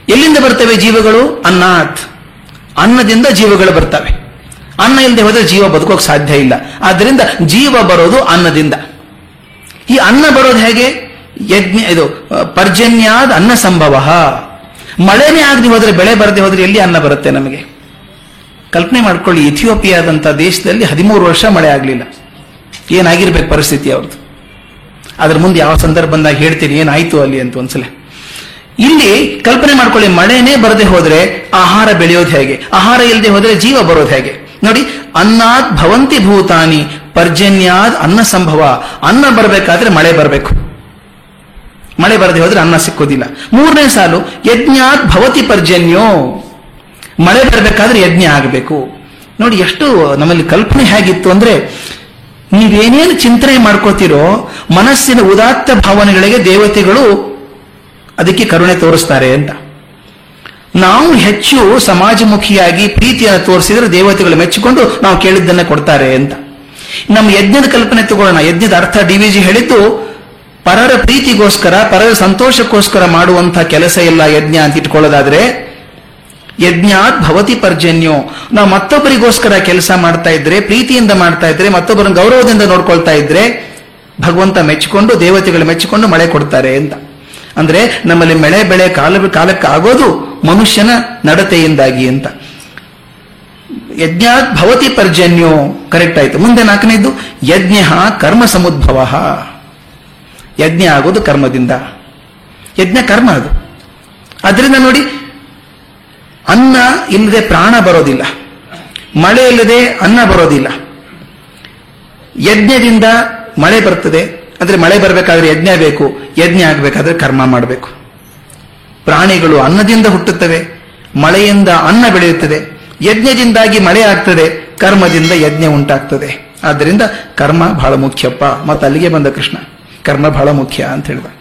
ಎಲ್ಲಿಂದ ಬರ್ತವೆ ಜೀವಗಳು? ಅನ್ನಾತ್. ಅನ್ನದಿಂದ ಜೀವಗಳು ಬರ್ತವೆ. ಅನ್ನ ಇಲ್ಲದೆ ಹೋದರೆ ಜೀವ ಬದುಕೋಕೆ ಸಾಧ್ಯ ಇಲ್ಲ. ಆದ್ದರಿಂದ ಜೀವ ಬರೋದು ಅನ್ನದಿಂದ. ಈ ಅನ್ನ ಬರೋದು ಹೇಗೆ? ಯಜ್ಞ, ಇದು, ಪರ್ಜನ್ಯಾದ ಅನ್ನ ಸಂಭವ. ಮಳೆನೇ ಆಗದೆ ಹೋದರೆ, ಬೆಳೆ ಬರದೆ ಹೋದರೆ ಎಲ್ಲಿ ಅನ್ನ ಬರುತ್ತೆ ನಮಗೆ? ಕಲ್ಪನೆ ಮಾಡ್ಕೊಳ್ಳಿ ಇಥಿಯೋಪಿಯಾದಂಥ ದೇಶದಲ್ಲಿ ಹದಿಮೂರು ವರ್ಷ ಮಳೆ ಆಗಲಿಲ್ಲ. ಏನಾಗಿರ್ಬೇಕು ಪರಿಸ್ಥಿತಿ ಅವ್ರದ್ದು. ಅದ್ರ ಮುಂದೆ ಯಾವ ಸಂದರ್ಭ ಬಂದಾಗ ಹೇಳ್ತೀನಿ, ಏನಾಯ್ತು ಅಲ್ಲಿ ಅಂತ ಒಂದ್ಸಲ. ಇಲ್ಲಿ ಕಲ್ಪನೆ ಮಾಡ್ಕೊಳ್ಳಿ, ಮಳೆನೇ ಬರದೆ ಹೋದ್ರೆ ಆಹಾರ ಬೆಳೆಯೋದು ಹೇಗೆ? ಆಹಾರ ಇಲ್ಲದೆ ಹೋದ್ರೆ ಜೀವ ಬರೋದು ಹೇಗೆ? ನೋಡಿ, ಅನ್ನಾದ್ ಭವಂತಿ ಭೂತಾನಿ, ಪರ್ಜನ್ಯಾದ್ ಅನ್ನ ಸಂಭವ, ಅನ್ನ ಬರಬೇಕಾದ್ರೆ ಮಳೆ ಬರಬೇಕು. ಮಳೆ ಬರದೆ ಹೋದ್ರೆ ಅನ್ನ ಸಿಕ್ಕೋದಿಲ್ಲ. ಮೂರನೇ ಸಾಲು, ಯಜ್ಞಾತ್ ಭವತಿ ಪರ್ಜನ್ಯೋ. ಮಳೆ ಬರಬೇಕಾದ್ರೆ ಯಜ್ಞ ಆಗಬೇಕು. ನೋಡಿ, ಎಷ್ಟು ನಮ್ಮಲ್ಲಿ ಕಲ್ಪನೆ ಹೇಗಿತ್ತು ಅಂದ್ರೆ, ನೀವೇನೇನು ಚಿಂತನೆ ಮಾಡ್ಕೋತಿರೋ ಮನಸ್ಸಿನ ಉದಾತ್ತ ಭಾವನೆಗಳಿಗೆ ದೇವತೆಗಳು ಅದಕ್ಕೆ ಕರುಣೆ ತೋರಿಸ್ತಾರೆ ಅಂತ. ನಾವು ಹೆಚ್ಚು ಸಮಾಜಮುಖಿಯಾಗಿ ಪ್ರೀತಿಯನ್ನು ತೋರಿಸಿದ್ರೆ ದೇವತೆಗಳು ಮೆಚ್ಚಿಕೊಂಡು ನಾವು ಕೇಳಿದ್ದನ್ನ ಕೊಡ್ತಾರೆ ಅಂತ. ನಮ್ಮ ಯಜ್ಞದ ಕಲ್ಪನೆ ತಗೊಳ್ಳೋಣ. ಯಜ್ಞದ ಅರ್ಥ ಡಿ ವಿ ಜಿ ಹೇಳಿದ್ದು, ಪರರ ಪ್ರೀತಿಗೋಸ್ಕರ, ಪರರ ಸಂತೋಷಕ್ಕೋಸ್ಕರ ಮಾಡುವಂತಹ ಕೆಲಸ ಇಲ್ಲ ಯಜ್ಞ ಅಂತ ಇಟ್ಕೊಳ್ಳೋದಾದ್ರೆ, ಯಜ್ಞಾತ್ ಭವತಿ ಪರ್ಜನ್ಯೋ. ನಾವು ಮತ್ತೊಬ್ಬರಿಗೋಸ್ಕರ ಕೆಲಸ ಮಾಡ್ತಾ ಇದ್ರೆ, ಪ್ರೀತಿಯಿಂದ ಮಾಡ್ತಾ ಇದ್ರೆ, ಮತ್ತೊಬ್ಬರನ್ನು ಗೌರವದಿಂದ ನೋಡ್ಕೊಳ್ತಾ ಇದ್ರೆ, ಭಗವಂತ ಮೆಚ್ಚಿಕೊಂಡು, ದೇವತೆಗಳು ಮೆಚ್ಚಿಕೊಂಡು ಮಳೆ ಕೊಡ್ತಾರೆ ಅಂತ. ಅಂದ್ರೆ ನಮ್ಮಲ್ಲಿ ಮಳೆ ಬೆಳೆ ಕಾಲ ಕಾಲಕ್ಕೆ ಆಗೋದು ಮನುಷ್ಯನ ನಡತೆಯಿಂದಾಗಿ ಅಂತ. ಯಜ್ಞಾತ್ ಭವತಿ ಪರ್ಜನ್ಯೋ ಕರೆಕ್ಟ್ ಆಯ್ತು. ಮುಂದೆ ನಾಲ್ಕನೇದು, ಯಜ್ಞ ಕರ್ಮ ಸಮುದ್ಭವ. ಯಜ್ಞ ಆಗೋದು ಕರ್ಮದಿಂದ. ಯಜ್ಞ ಕರ್ಮ ಅದು. ಅದರಿಂದ ನೋಡಿ, ಅನ್ನ ಇಲ್ಲದೆ ಪ್ರಾಣ ಬರೋದಿಲ್ಲ. ಮಳೆ ಇಲ್ಲದೆ ಅನ್ನ ಬರೋದಿಲ್ಲ. ಯಜ್ಞದಿಂದ ಮಳೆ ಬರ್ತದೆ ಅಂದ್ರೆ ಮಳೆ ಬರಬೇಕಾದ್ರೆ ಯಜ್ಞ ಬೇಕು, ಯಜ್ಞ ಆಗಬೇಕಾದ್ರೆ ಕರ್ಮ ಮಾಡಬೇಕು. ಪ್ರಾಣಿಗಳು ಅನ್ನದಿಂದ ಹುಟ್ಟುತ್ತವೆ, ಮಳೆಯಿಂದ ಅನ್ನ ಬೆಳೆಯುತ್ತದೆ, ಯಜ್ಞದಿಂದಾಗಿ ಮಳೆ ಆಗ್ತದೆ, ಕರ್ಮದಿಂದ ಯಜ್ಞ ಉಂಟಾಗ್ತದೆ. ಆದ್ದರಿಂದ ಕರ್ಮ ಬಹಳ ಮುಖ್ಯಪ್ಪ. ಮತ್ತು ಅಲ್ಲಿಗೆ ಬಂದ ಕೃಷ್ಣ. ಕರ್ಮ ಬಹಳ ಮುಖ್ಯ ಅಂತ ಹೇಳಿದ.